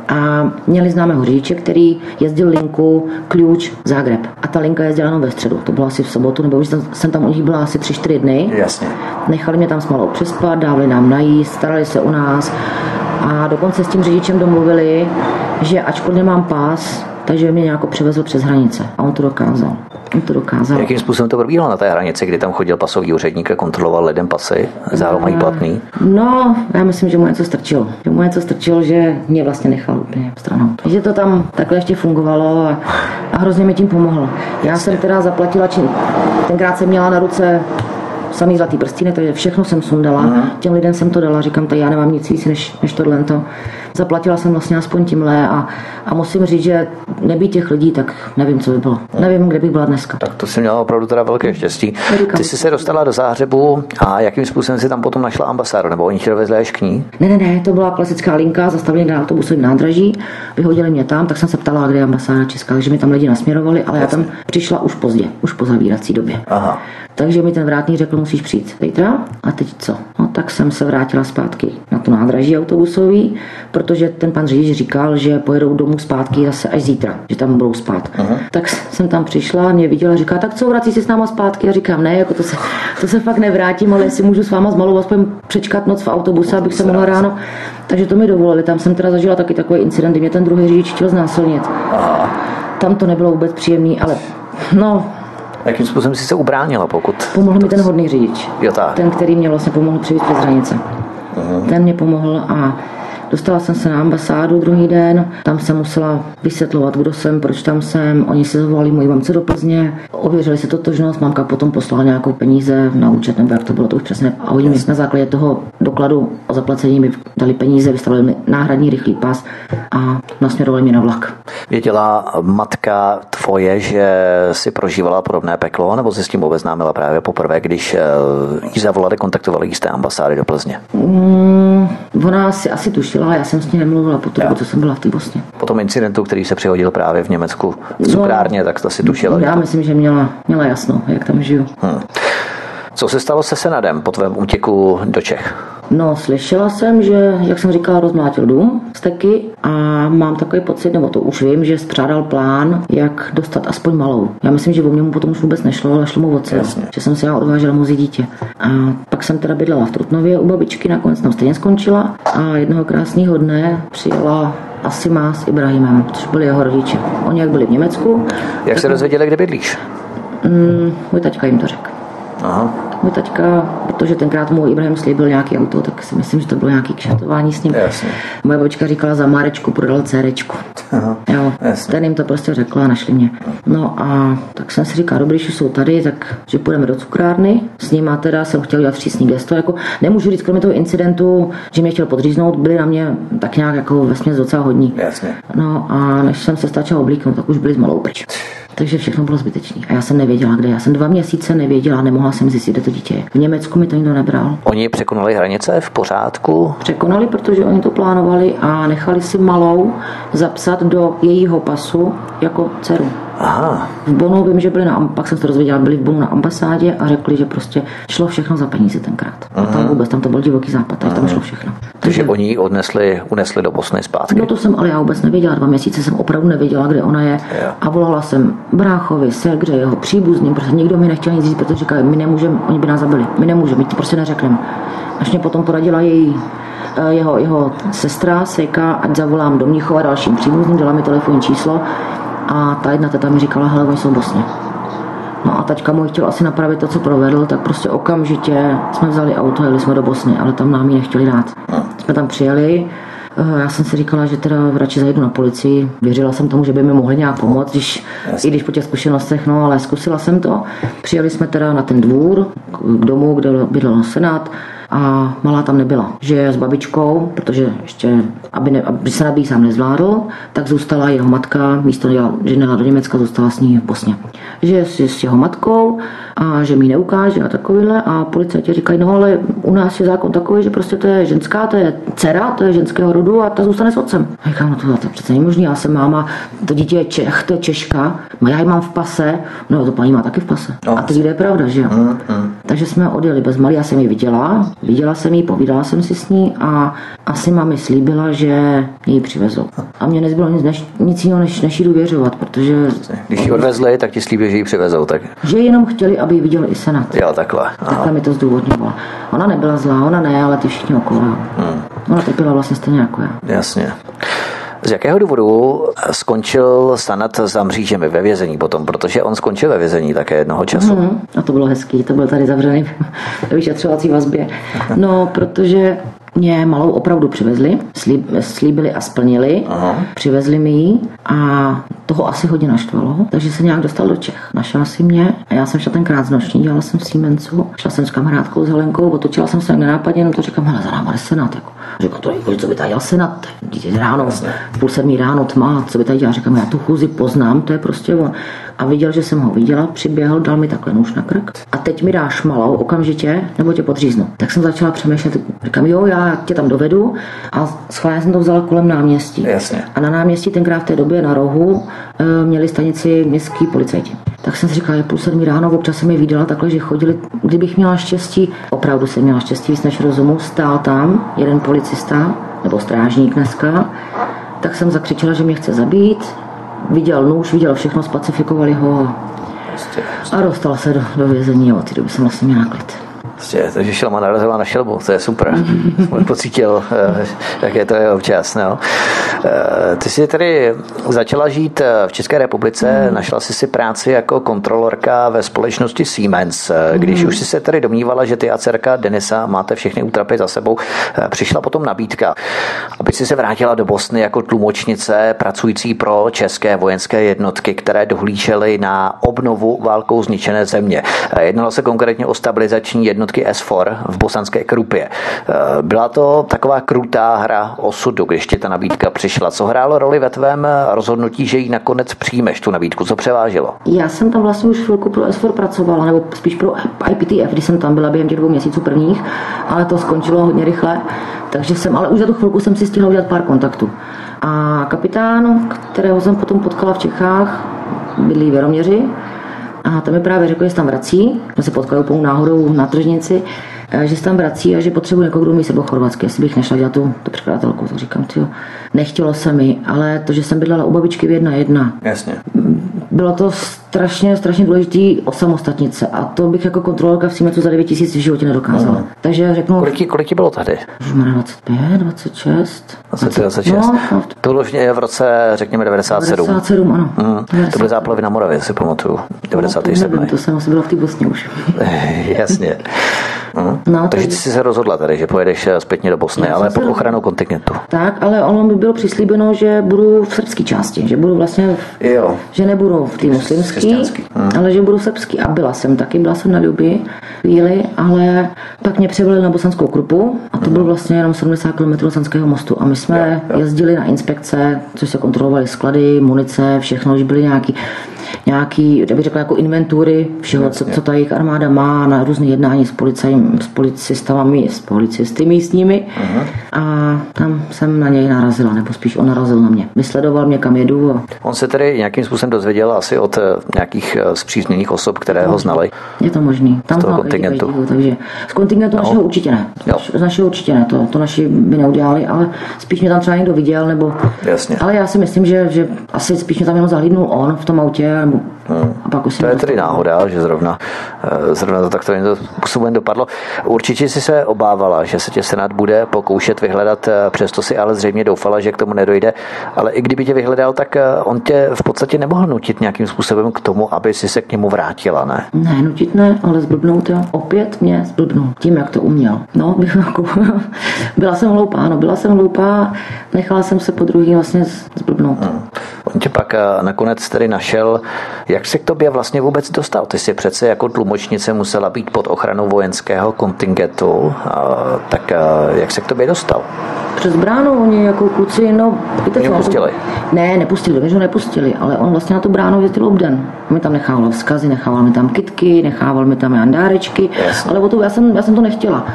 A měli známého řidiče, který jezdil linku, klíč, Zágreb. A ta linka jezdila jenom ve středu. To bylo asi v sobotu, nebo už jsem tam u nich byla asi 3-4 dny. Jasně. Nechali mě tam s malou přespat, dávali nám najíst, starali se u nás. A dokonce s tím řidičem domluvili, že ačkoliv nemám pás, takže mě nějak převezl přes hranice. A on to dokázal. On to dokázal. Jakým způsobem to probíhalo na té hranici, kdy tam chodil pasový úředník a kontroloval lidem pasy? Zároveň mají platný? No, já myslím, že mu něco strčil. Že mu něco strčil, že mě vlastně nechal úplně stranou. Že to tam takhle ještě fungovalo a, a hrozně mi tím pomohlo. Já jsem teda zaplatila, či tenkrát jsem měla na ruce samý zlatý prstínek, takže všechno jsem sundala. Těm lidem jsem to dala, říkám, tady já nemám nic víc než, než tohle. Zaplatila jsem vlastně aspoň tímhle a, a musím říct, že nebýt těch lidí, tak nevím, co by bylo. Nevím, kde bych byla dneska. Tak to si měla opravdu teda velké štěstí. Ty jsi se dostala do Záhřebu a jakým způsobem si tam potom našla ambasádu? Nebo oni ti dovezli až k ní? Ne, ne, ne, to byla klasická linka, zastavili na autobusovém nádraží, vyhodili mě tam, tak jsem se ptala, kde je ambasáda Česká, takže mi tam lidi nasměrovali, ale já tam přišla už pozdě, už po zavírací době. Aha. Takže mi ten vrátník řekl, musíš přijít zítra. A teď co? No tak jsem se vrátila zpátky na to nádraží autobusový, protože ten pan řidič říkal, že pojedou domů zpátky zase až zítra, že tam budou spát. Uh-huh. Tak jsem tam přišla, mě viděla a říká, tak co, vrací si s náma zpátky? A říkám, ne, jako to se, to se fakt nevrátím, ale jestli můžu s váma s malou aspoň přečkat noc v autobuse, abych se mohla ráno. Takže to mi dovolili. Tam jsem teda zažila taky takový incident, kdy mě ten druhý řidič chtěl znásilnit. Tam to nebylo vůbec příjemný, ale no, Jakým způsobem jsi se ubránila, pokud... Pomohl mi ten hodný řidič. Jo, tak. Ten, který mě vlastně pomohl přijít přes hranice. Uh-huh. Ten mě pomohl a Dostala jsem se na ambasádu druhý den, tam jsem musela vysvětlovat, kdo jsem, proč tam jsem. Oni si zavolali moji mamce do Plzně, ověřili si totožnost, mamka potom poslala nějakou peníze na účet, nebo jak to bylo, to už přesně. A oni mi na základě toho dokladu o zaplacení mi dali peníze, vystavili mi náhradní rychlý pas a nasměrovali mě na vlak. Věděla matka tvoje, že si prožívala podobné peklo, nebo se s tím obeznámila právě poprvé, když eh, jí zavolali, kontaktovali jí z té ambasády do Plzně? Mm, ona si asi tušila, ale já jsem s ní nemluvila po tom, co jsem byla v té Bosně. Po tom incidentu, který se přihodil právě v Německu v cukrárně, no, tak to si tušila. Já myslím, že měla, měla jasno, jak tam žiju. Hmm. Co se stalo se Senadem po tvém útěku do Čech? No, slyšela jsem, že, jak jsem říkala, rozmlátil dům z teky a mám takový pocit, nebo to už vím, že spřádal plán, jak dostat aspoň malou. Já myslím, že o mě mu potom už vůbec nešlo, ale šlo mu o že jsem se já odvážela mozi dítě. A pak jsem teda bydlela v Trutnově u babičky, nakonec tam stejně skončila a jednoho krásného dne přijela asi má s Ibrahimem, což byli jeho rodiče. Oni jak byli v Německu. Jak se dozvěděli, kde bydlíš? Mm, můj taťka jim to řekl. Aha. Můj taťka, protože tenkrát mu Ibrahim slíbil nějaký auto, tak si myslím, že to bylo nějaký kšeftování s ním. Jasně. Moje babička říkala, za Márečku prodal dcerečku. Aha. Jo, Jasně. ten jim to prostě řekla a našli mě. No a tak jsem si říkal, dobrý, že jsou tady, tak že půjdeme do cukrárny. S nima teda jsem chtěl dělat přísný gesto. Jako, nemůžu říct, kromě toho incidentu, že mě chtěl podříznout, byli na mě tak nějak jako ve docela hodní. Jasně. No a než jsem se stačil oblíknout, tak už byli s malou pryč. Takže všechno bylo zbytečné. A já jsem nevěděla, kde. Já jsem dva měsíce nevěděla, nemohla jsem zjistit, kde to dítě je. V Německu mi to nikdo nebral. Oni překonali hranice v pořádku? Překonali, protože oni to plánovali a nechali si malou zapsat do jejího pasu jako dceru. Aha. V Bonu vím, že byli na, pak jsem to dozvěděla, byli v Bonu na ambasádě a řekli, že prostě šlo všechno za peníze tenkrát. A tam vůbec, tam to byl divoký západ, takže tam šlo všechno. Takže oni ji odnesli, unesli do Bosny zpátky. No to jsem ale já vůbec nevěděla, dva měsíce jsem opravdu nevěděla, kde ona je. Jo. A volala jsem bráchovi, segře, jeho příbuzným, protože nikdo mi nechtěl nic říct, protože říkali, my nemůžeme, oni by nás zabili, my nemůžeme, my to prostě neřekneme. Až mě potom poradila její eh, jeho, jeho sestra Sejka, ať zavolám do Mnichova dalším příbuzným, dala mi telefonní číslo a ta jedna teta mi říkala, hele, oni jsou Bosně. No a taťka můj chtěl asi napravit to, co provedl, tak prostě okamžitě jsme vzali auto a jeli jsme do Bosny, ale tam nám ji nechtěli dát. Jsme tam přijeli, eh, já jsem si říkala, že teda radši zajdu na policii. Věřila jsem tomu, že by mi mohli nějak pomoct, když, i když po těch zkušenostech, no ale zkusila jsem to. Přijeli jsme teda na ten dvůr, k domu, kde bydlel senát a malá tam nebyla. Že s babičkou, protože ještě, aby, ne, aby se nabíj sám nezvládl, tak zůstala jeho matka, místo že do Německa, zůstala s ní v Bosně. Že je s jeho matkou a že mi neukáže a takovýhle a policajti říkají, no ale u nás je zákon takový, že prostě to je ženská, to je dcera, to je ženského rodu a ta zůstane s otcem. A říkám, no to, to přece není možné, já jsem máma, to dítě je Čech, to je Češka, já ji mám v pase, no to paní má taky v pase. No, a to je pravda, že jo? Mm, mm. Takže jsme odjeli bez malý, já jsem ji viděla, viděla jsem ji, povídala jsem si s ní a asi mami slíbila, že ji přivezou. A mě nezbylo nic, než, nic jiného, než, než jí důvěřovat, protože... Když ji odvezli, tak ti slíbili, že ji přivezou. Tak... Že jenom chtěli, aby ji viděl i senát. Jo, takhle. Takhle mi to zdůvodňovala. Ona nebyla zlá, ona ne, ale ty všichni okolo. Hmm. Ona trpěla vlastně stejně jako já. Jasně. Z jakého důvodu skončil Sanat za mřížemi ve vězení potom? Protože on skončil ve vězení také jednoho času. Mm, a to bylo hezký, to byl tady zavřený [laughs] ve vyšetřovací vazbě. No, protože mě malou opravdu přivezli, slíb, slíbili a splnili, Aha. přivezli mi ji a toho asi hodně naštvalo, takže se nějak dostal do Čech. Našel si mě a já jsem šla tenkrát z noční, dělala jsem v Siemensu, šla jsem s kamarádkou s Helenkou, otočila jsem se nenápadně, jenom to říkám, hele, za náma senát. Jako. Říkám, to je, co by tady dělal senát, dítě ráno, v půl sedmí ráno tma, co by tady dělal, říkám, já tu chůzi poznám, to je prostě on. A viděl, že jsem ho viděla, přiběhl, dal mi takhle nůž na krk. A teď mi dáš malou okamžitě, nebo tě podříznu. Tak jsem začala přemýšlet, říkám, jo, já tě tam dovedu a schválně jsem to vzala kolem náměstí. Jasně. A na náměstí tenkrát v té době na rohu e, měli stanici městský policajti. Tak jsem si říkala, že půl sedmi ráno, občas jsem je viděla takhle, že chodili, kdybych měla štěstí, opravdu jsem měla štěstí víc než rozumu, stál tam jeden policista, nebo strážník dneska, tak jsem zakřičela, že mě chce zabít, viděl nůž, viděl všechno, spacifikovali ho a dostal se do, do vězení a od té doby jsem vlastně měla klid. Prostě, takže šelma narazila na šelbu, to je super. Jsem pocítil, eh, jak je to je občas. No. Eh, ty jsi tedy začala žít eh, v České republice, našla jsi si práci jako kontrolorka ve společnosti Siemens. Když už jsi se tedy domnívala, že ty a dcerka Denisa máte všechny útrapy za sebou, přišla potom nabídka, aby si se vrátila do Bosny jako tlumočnice pracující pro české vojenské jednotky, které dohlížely na obnovu válkou zničené země. Jednalo se konkrétně o stabilizační jednotky jednotky S4 v bosanské Krupě. Eh, byla to taková krutá hra osudu, když ti ta nabídka přišla. Co hrálo roli ve tvém rozhodnutí, že ji nakonec přijmeš, tu nabídku? Co převážilo? Já jsem tam vlastně už chvilku pro S4 pracovala, nebo spíš pro IPTF, když jsem tam byla během těch dvou měsíců prvních, ale to skončilo hodně rychle. Takže jsem, ale už za tu chvilku jsem si stihla udělat pár kontaktů. A kapitán, kterého jsem potom potkala v Čechách, bydlí v Jaroměři, a tam mi právě řekl, že se tam vrací. Jsme se potkali úplnou náhodou na tržnici, že se tam vrací a že potřebuje někoho, kdo umí se chorvatsky. Jestli bych nešla dělat tu, tu překladatelku, tak říkám, tyjo, nechtělo se mi, ale to, že jsem bydlela u babičky v jedna jedna. Jasně. Bylo to strašně, strašně důležitý osamostatnit se a to bych jako kontrolorka v Siemensu za 9 tisíc v životě nedokázala. No. Takže řeknu... Kolik, kolik bylo tady? Už má 25, 26. 25, 26. No, no. To bylo v roce, řekněme, 97. 97, ano. Mm. To byly záplavy na Moravě, si pamatuju. 97. No, nevím, to jsem asi byla v té Bosně už. [laughs] Jasně. Mm. No, Takže ty jsi se rozhodla tady, že pojedeš eh, zpětně do Bosny, ale pod ochranou kontingentu. Tak, ale ono mi bylo přislíbeno, že budu v srbské části, že budu vlastně, jo. že nebudu v té muslimské, hmm. ale že budu srbský. A byla jsem taky, byla jsem na Ljubi chvíli, ale pak mě převolili na bosanskou krupu a to byl vlastně jenom 70 km Sanského mostu. A my jsme jo, jo. jezdili na inspekce, což se kontrolovali sklady, munice, všechno, už byly nějaký nějaký, jak bych řekla, jako inventury všeho, co, co ta jejich armáda má na různé jednání s, policajím, s policistami, s policisty místními. Uh-huh. A tam jsem na něj narazila, nebo spíš on narazil na mě. Vysledoval mě, kam jedu. A... On se tedy nějakým způsobem dozvěděl asi od eh, nějakých eh, zpřízněných osob, které ho znali. Je to možný. Tam z toho kontingentu. Každý, takže z kontingentu no. našeho určitě ne. Jo. Z našeho určitě ne, to, to naši by neudělali, ale spíš mě tam třeba někdo viděl, nebo... Jasně. Ale já si myslím, že, že asi spíš mě tam jenom zahlídnul on v tom autě, nebo Hmm. A pak to je tedy náhoda, že zrovna, eh, zrovna to takto způsobem dopadlo. Určitě si se obávala, že se tě Senát bude pokoušet vyhledat, eh, přesto si ale zřejmě doufala, že k tomu nedojde. Ale i kdyby tě vyhledal, tak eh, on tě v podstatě nemohl nutit nějakým způsobem k tomu, aby si se k němu vrátila, ne? Ne, nutit ne, ale zblbnout, jo. Opět mě zblbnul tím, jak to uměl. No, [laughs] bych jako, byla jsem hloupá, no, byla jsem hloupá, nechala jsem se po druhý vlastně zblbnout. Hmm. On tě pak nakonec tedy našel, jak se k tobě vlastně vůbec dostal? Ty jsi přece jako tlumočnice musela být pod ochranou vojenského kontingentu, tak jak se k tobě dostal? přes bránu, oni jako kluci, no, víte co? Nepustili? Ne, nepustili, že ho nepustili, ale on vlastně na tu bránu jezdil obden. Mi tam nechával vzkazy, nechával mi tam kitky, nechával mi tam jandárečky, ale o to já jsem, já jsem to nechtěla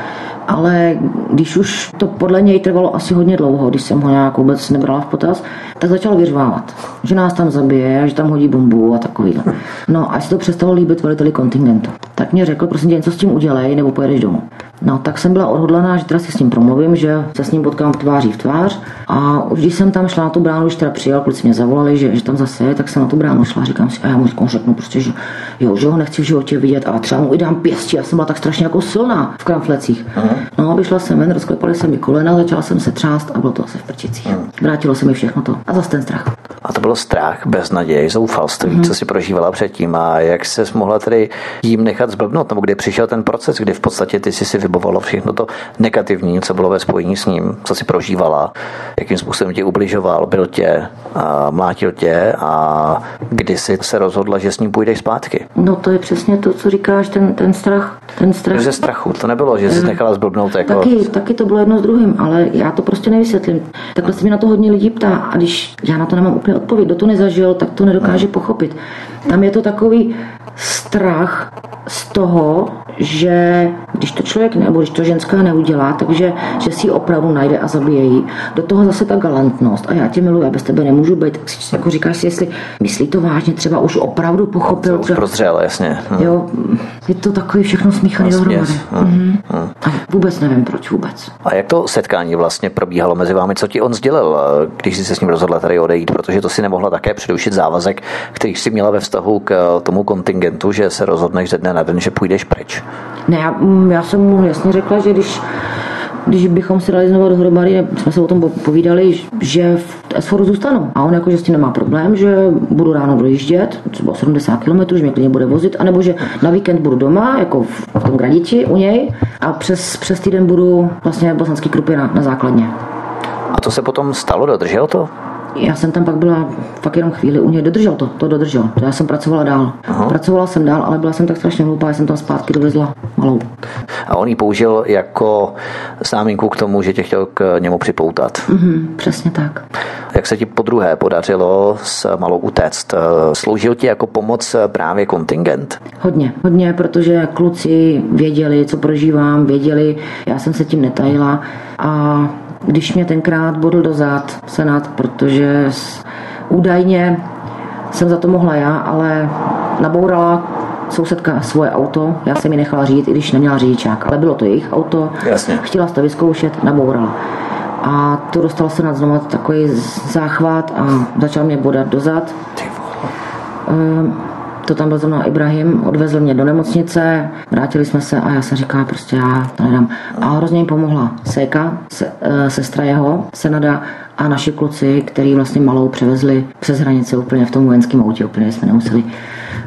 ale když už to podle něj trvalo asi hodně dlouho, když jsem ho nějak vůbec nebrala v potaz, tak začal vyřvávat, že nás tam zabije, že tam hodí bombu a takový. No a se to přestalo líbit veliteli kontingentu. Tak mě řekl, prosím tě, něco s tím udělej, nebo pojedeš domů. No, tak jsem byla odhodlaná, že teda si s ním promluvím, že se s ním potkám tváří v tvář. A už když jsem tam šla na tu bránu, když teda přijel, kluci mě zavolali, že, že tam zase je, tak jsem na tu bránu šla. Říkám si, a já mu řeknu prostě, že jo, že ho nechci v životě vidět a třeba mu i dám pěstí. Já jsem byla tak strašně jako silná v kramflecích. No, vyšla jsem ven, rozklepali se mi kolena, začala jsem se třást a bylo to asi v prčicích. Vrátilo se mi všechno to. A zase ten strach. A to bylo strach, beznaděj, zoufalství, mm-hmm. co si prožívala předtím a jak se mohla tedy jím nechat zblbnout, nebo kdy přišel ten proces, kdy v podstatě ty si si vybovala všechno to negativní, co bylo ve spojení s ním, co si prožívala, jakým způsobem tě ubližoval, byl tě, a mlátil tě a kdy jsi se rozhodla, že s ním půjdeš zpátky. No to je přesně to, co říkáš, ten, ten strach. Ten strach. Ze strachu, to nebylo, že jsi nechala zblbnout. Jako... Taky, taky to bylo jedno s druhým, ale já to prostě nevysvětlím. Takhle se mi na to hodně lidí ptá a když já na to nemám úplně odpověď, kdo to nezažil, tak to nedokáže hmm. pochopit. Tam je to takový strach z toho, že když to člověk nebo když to ženská neudělá, takže že si ji opravdu najde a zabije ji. Do toho zase ta galantnost. A já tě miluji, já bez tebe nemůžu být. Tak si jako říkáš si, jestli myslí to vážně, třeba už opravdu pochopil. Už prozřel, jasně. Hm. Jo, je to takový všechno smíchaný dohromady. Hm. Mhm. Hm. A vůbec nevím, proč vůbec. A jak to setkání vlastně probíhalo mezi vámi? Co ti on sdělil, když jsi se s ním rozhodla tady odejít? Protože to si nemohla také předušit závazek, který jsi měla ve vztahu k tomu kontingentu, že se rozhodneš ze dne na den, že půjdeš pryč. Ne, já, mm, já jsem mu jasně řekla, že když když bychom si dali znovu dohromady, jsme se o tom povídali, že v Esforu zůstanu. A on jako, že s tím nemá problém, že budu ráno dojíždět, třeba 70 km, že mě klidně bude vozit, anebo že na víkend budu doma, jako v, v tom Gradiči u něj a přes, přes týden budu vlastně bosanský krupy na, na základně. A to se potom stalo, dodržel to? Já jsem tam pak byla fakt jenom chvíli u něj, dodržel to, to dodržel. To já jsem pracovala dál. Aha. Pracovala jsem dál, ale byla jsem tak strašně hloupá, já jsem tam zpátky dovezla malou. A on ji použil jako známinku k tomu, že tě chtěl k němu připoutat. Mm-hmm, přesně tak. Jak se ti po druhé podařilo s malou utéct? Sloužil ti jako pomoc právě kontingent? Hodně, hodně, protože kluci věděli, co prožívám, věděli, já jsem se tím netajila a když mě tenkrát bodl do zád Senát, protože údajně jsem za to mohla já, ale nabourala sousedka svoje auto, já jsem ji nechala řídit, i když neměla řidičák, ale bylo to jejich auto, Jasně. chtěla to vyzkoušet, nabourala. A to dostal se nad znovu takový záchvat a začal mě bodat dozad. Ehm, to tam byl zrovna Ibrahim, odvezl mě do nemocnice, vrátili jsme se a já jsem říkala, prostě já to nedám. A hrozně jim pomohla Sejka, se, e, sestra jeho, Senada a naši kluci, který vlastně malou převezli přes hranice úplně v tom vojenském autě, úplně jsme nemuseli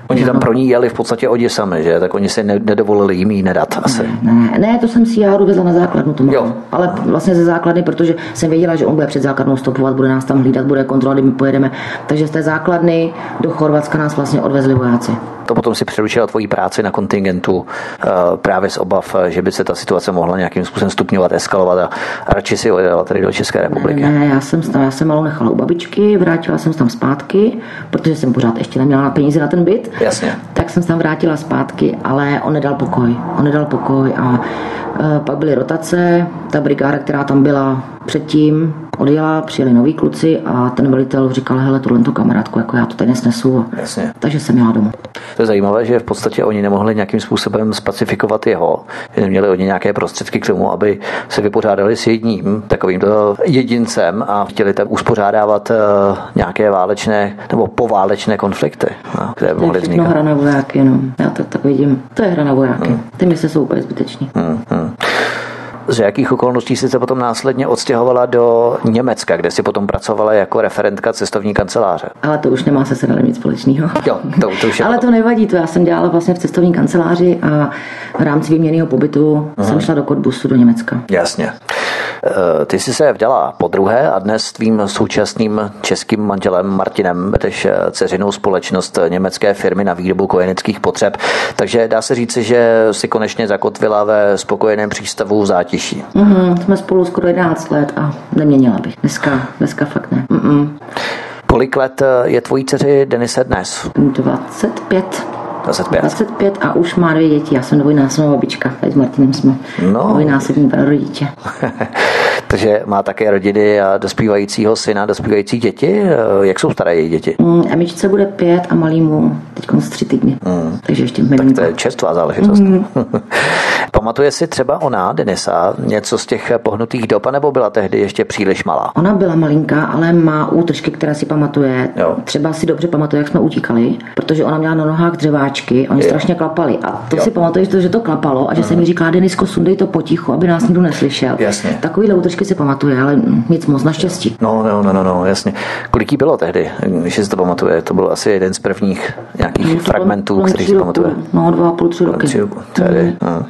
Oni tam pro ní jeli v podstatě sami, že? Tak oni si nedovolili jim jí nedat asi. Ne, ne, ne, to jsem si já dovezla na základnu, to jo. ale vlastně ze základny, protože jsem věděla, že on bude před základnou stopovat, bude nás tam hlídat, bude kontrolovat, my pojedeme. Takže z té základny do Chorvatska nás vlastně odvezli vojáci. To potom si přerušila tvoji práci na kontingentu eh, právě z obav, že by se ta situace mohla nějakým způsobem stupňovat, eskalovat a radši si odjela tady do České republiky. Ne, ne já jsem, já jsem malou nechala u babičky, vrátila jsem se tam zpátky, protože jsem pořád ještě neměla peníze na ten byt. Jasně. Tak jsem se tam vrátila zpátky, ale on nedal pokoj. On nedal pokoj a e, pak byly rotace, ta brigáda, která tam byla předtím, odjela, přijeli noví kluci a ten velitel říkal, hele, tohle to kamarádku, jako já to tady nesnesu. Jasně. Takže jsem jela domů. To je zajímavé, že v podstatě oni nemohli nějakým způsobem spacifikovat jeho, že neměli oni nějaké prostředky k tomu, aby se vypořádali s jedním takovýmto jedincem a chtěli tak uspořádávat uh, nějaké válečné nebo poválečné konflikty, no, které mohly vznikat. hra na vojáky, no. Já to tak vidím. To je hra na vojáky. Hmm. Ty mise jsou úplně zbyteční. Hmm, hmm z jakých okolností jsi se potom následně odstěhovala do Německa, kde si potom pracovala jako referentka cestovní kanceláře. Ale to už nemá se Senadem nic společného. Jo, to, to už je [laughs] Ale to nevadí, to já jsem dělala vlastně v cestovní kanceláři a v rámci výměného pobytu uh-huh. jsem šla do Kodbusu do Německa. Jasně. Eh, ty jsi se vdala po druhé a dnes s tvým současným českým manželem Martinem vedeš eh, ceřinou společnost německé firmy na výrobu kojeneckých potřeb. Takže dá se říci, že si konečně zakotvila ve spokojeném přístavu v zátiší. Mm, jsme spolu skoro 11 let a neměnila bych. Dneska, dneska fakt ne. Mm-mm. Kolik let je tvojí dceři Denise dnes? 25. 25. 25 a už má dvě děti. Já jsem dvojnásobná babička. Teď s Martinem jsme No. dvojnásobní rodiče. [laughs] Takže má také rodiny a dospívajícího syna, dospívající děti. Eh, Jak jsou staré její děti? Mm, Emičce bude pět a malýmu teď z tři týdny. Mm. Takže ještě Tak miminko. to je čerstvá záležitost. [laughs] Pamatuje si třeba ona, Denisa, něco z těch pohnutých dob, nebo byla tehdy ještě příliš malá? Ona byla malinká, ale má útržky, které si pamatuje. Jo. Třeba si dobře pamatuje, jak jsme utíkali, protože ona měla na nohách dřeváčky, oni Jo. strašně klapali. A to Jo. si pamatuje, že to klapalo a že se mi říká, Denisko, sundej to potichu, aby nás nikdo neslyšel. Jasně. Takovýhle útržky si pamatuje, ale nic moc, naštěstí. No, no, no, no, no, jasně. Kolik jí bylo tehdy, když si to pamatuje? To byl asi jeden z prvních nějakých No, fragmentů, který si pamatuje. No, dva a půl, tři roky. Tři Tedy, no.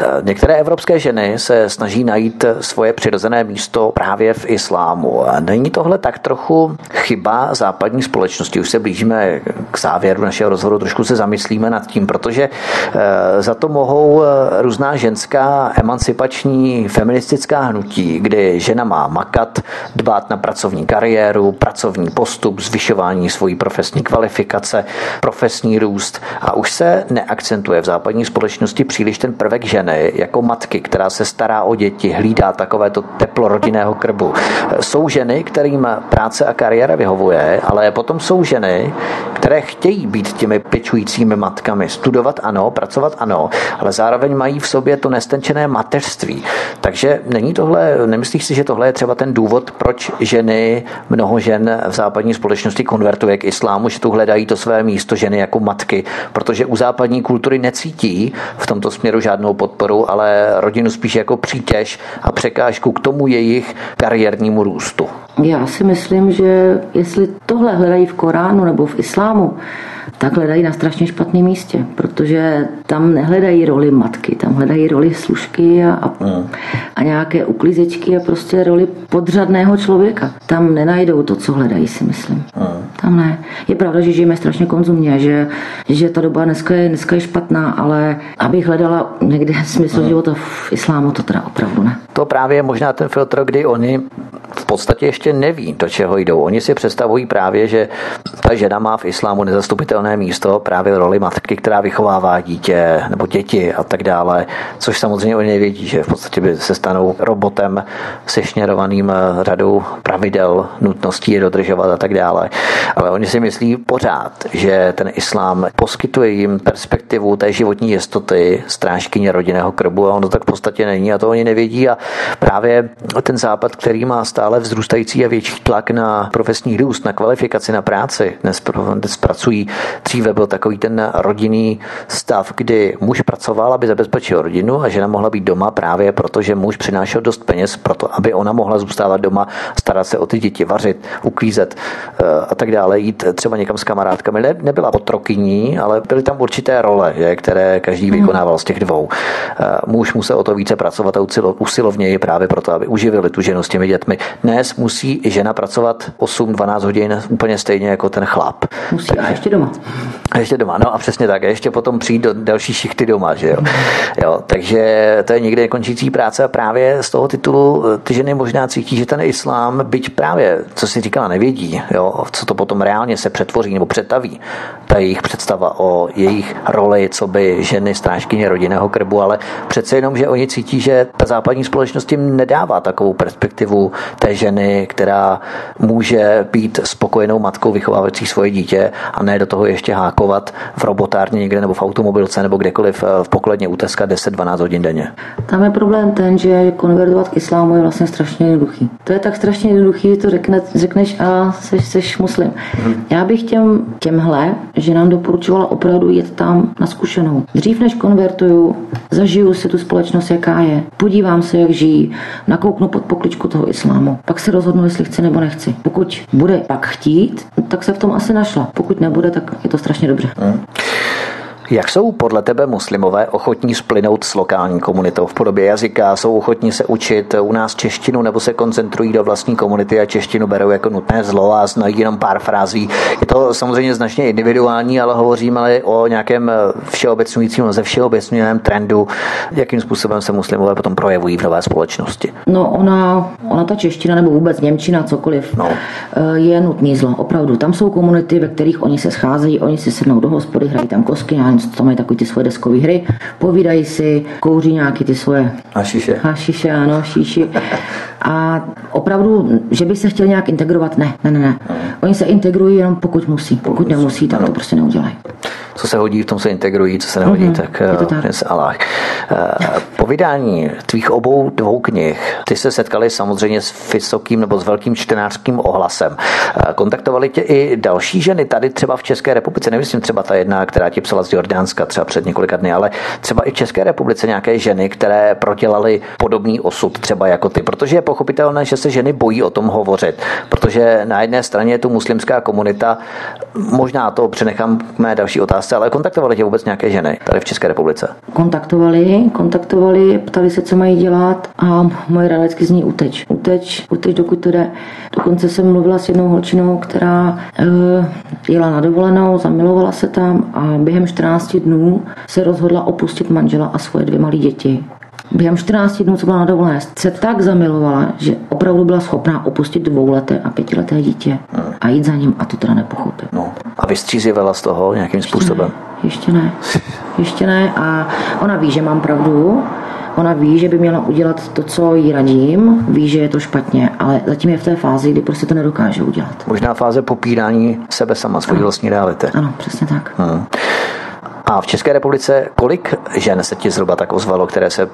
Eh, Některé evropské ženy se snaží najít svoje přirozené místo právě v islámu. Není tohle tak trochu chyba západní společnosti? Už se blížíme k závěru našeho rozhovoru, trošku se zamyslíme nad tím, protože eh, za to mohou eh, různá ženská emancipační feministická hnutí, kdy žena má makat, dbát na pracovní kariéru, pracovní postup, zvyšování svojí profesní kvalifikace, profesní růst a už se neakcentuje v západní společnosti příliš ten prvek ženy jako matky, která se stará o děti, hlídá takovéto teplo rodinného krbu. Jsou ženy, kterým práce a kariéra vyhovuje, ale potom jsou ženy, které chtějí být těmi pečujícími matkami. Studovat ano, pracovat ano, ale zároveň mají v sobě to nestenčené mateřství. Takže není tohle, nemyslíš si, že tohle je třeba ten důvod, proč ženy, mnoho žen v západní společnosti konvertuje k islámu, že tu hledají to své místo ženy jako matky, protože u západní kultury necítí v tomto směru žádnou podporu, ale rodinu spíš jako přítěž a překážku k tomu jejich kariérnímu růstu. Já si myslím, že jestli tohle hledají v Koránu nebo v Islámu, tak hledají na strašně špatném místě, protože tam nehledají roli matky, tam hledají roli služky a, a, a nějaké uklízečky a prostě roli podřadného člověka. Tam nenajdou to, co hledají, si myslím. Tam ne. Je pravda, že žijeme strašně konzumně, že, že ta doba dneska je, dneska je špatná, ale abych hledala někde [laughs] smysl života v islámu, to teda opravdu ne. To právě je možná ten filtr, kdy oni v podstatě ještě neví, do čeho jdou. Oni si představují právě, že ta žena má v islámu nezastupitelné místo právě v roli matky, která vychovává dítě nebo děti a tak dále, což samozřejmě oni nevědí, že v podstatě by se stanou robotem sešněrovaným řadou pravidel, nutností je dodržovat a tak dále. Ale oni si myslí pořád, že ten islám poskytuje jim perspektivu té životní jistoty, strážkyně rodinného krbu a ono tak v podstatě není a to oni nevědí a právě ten západ, který má stále vzrůstající a větší tlak na profesní růst, na kvalifikaci, na práci, dnes, dnes pracují, dříve byl takový ten rodinný stav, kdy muž pracoval, aby zabezpečil rodinu a žena mohla být doma právě proto, že muž přinášel dost peněz proto, aby ona mohla zůstávat doma, starat se o ty děti, vařit, uklízet eh, a tak dále, jít třeba někam s kamarádkami. Ne, nebyla otrokyní, ale byly tam určité role, že, které každý vykonával z těch dvou. Eh, Muž musel o to více pracovat a usilovněji právě proto, aby uživili tu ženu s těmi dětmi. Dnes musí i žena pracovat 8-12 hodin úplně stejně jako ten chlap. Musí a ještě doma. Ještě doma, no a přesně tak. A ještě potom přijít do další šichty doma, že jo. jo takže to je někde nekončící práce a právě z toho titulu eh, ty ženy možná cítí, že ten islám, byť právě, co si říkala, nevědí, jo, co to potom reálně se přetvoří nebo přetaví, ta jejich představa o jejich roli, co by ženy strážkyně rodinného krbu, ale přece jenom, že oni cítí, že ta západní společnost jim nedává takovou perspektivu té ženy, která může být spokojenou matkou vychovávající svoje dítě a ne do toho ještě hákovat v robotárně někde nebo v automobilce nebo kdekoliv eh, v pokladně uteskat 10-12 hodin denně. Tam je problém ten, že konvertovat k islámu je vlastně strašně jednoduchý. To je tak strašně jednoduchý, že to řekne, řekneš a seš, seš muslim. Já bych těm, těmhle, že nám doporučovala opravdu jet tam na zkušenou. Dřív než konvertuju, zažiju si tu společnost, jaká je. Podívám se, jak žijí, nakouknu pod pokličku toho islámu. Pak se rozhodnu, jestli chci nebo nechci. Pokud bude pak chtít, tak se v tom asi našla. Pokud nebude, tak je to strašně dobře. Jak jsou podle tebe muslimové ochotní splynout s lokální komunitou v podobě jazyka? Jsou ochotní se učit u nás češtinu nebo se koncentrují do vlastní komunity a češtinu berou jako nutné zlo a znají jenom pár frází? Je to samozřejmě značně individuální, ale hovoříme o nějakém všeobecňujícím, ze všeobecňujícím trendu, jakým způsobem se muslimové potom projevují v nové společnosti. No ona, ona ta čeština nebo vůbec Němčina, cokoliv, no. Eh, je nutný zlo, opravdu. Tam jsou komunity, ve kterých oni se scházejí, oni si sednou do hospody, hrají tam kosky, nevím, tam mají takové ty svoje deskové hry, povídají si, kouří nějaký ty svoje hašiše. Hašiše, ano, šíši. A opravdu, že by se chtěli nějak integrovat, ne, ne, ne, ne. Oni se integrují jenom pokud musí. Pokud nemusí, tak to prostě neudělají co se hodí, v tom se integrují, co se nehodí, mm-hmm. tak, to tak. Prince Allah. Eh, po vydání tvých obou dvou knih, ty se setkali samozřejmě s vysokým nebo s velkým čtenářským ohlasem. Eh, kontaktovali tě i další ženy tady třeba v České republice, nemyslím třeba ta jedna, která ti psala z Jordánska třeba před několika dny, ale třeba i v České republice nějaké ženy, které prodělaly podobný osud třeba jako ty, protože je pochopitelné, že se ženy bojí o tom hovořit, protože na jedné straně je tu muslimská komunita, možná to přenechám k mé další otázce, otázce, ale kontaktovali tě vůbec nějaké ženy tady v České republice? Kontaktovali, kontaktovali, ptali se, co mají dělat a moje rada vždycky zní uteč. Uteč, uteč, dokud to jde. Dokonce jsem mluvila s jednou holčinou, která uh, jela na dovolenou, zamilovala se tam a během 14 dnů se rozhodla opustit manžela a svoje dvě malé děti během 14 dnů, co byla na dovolené, se tak zamilovala, že opravdu byla schopná opustit dvouleté a pětileté dítě a jít za ním a to teda nepochopil. No. A vystřízivela z toho nějakým způsobem? Ještě ne. [laughs] Ještě ne. A ona ví, že mám pravdu, Ona ví, že by měla udělat to, co jí radím, ví, že je to špatně, ale zatím je v té fázi, kdy prostě to nedokáže udělat. Možná fáze popírání sebe sama, svojí vlastní reality. Ano, přesně tak. Hmm. A v České republice kolik žen se ti zhruba tak ozvalo, které se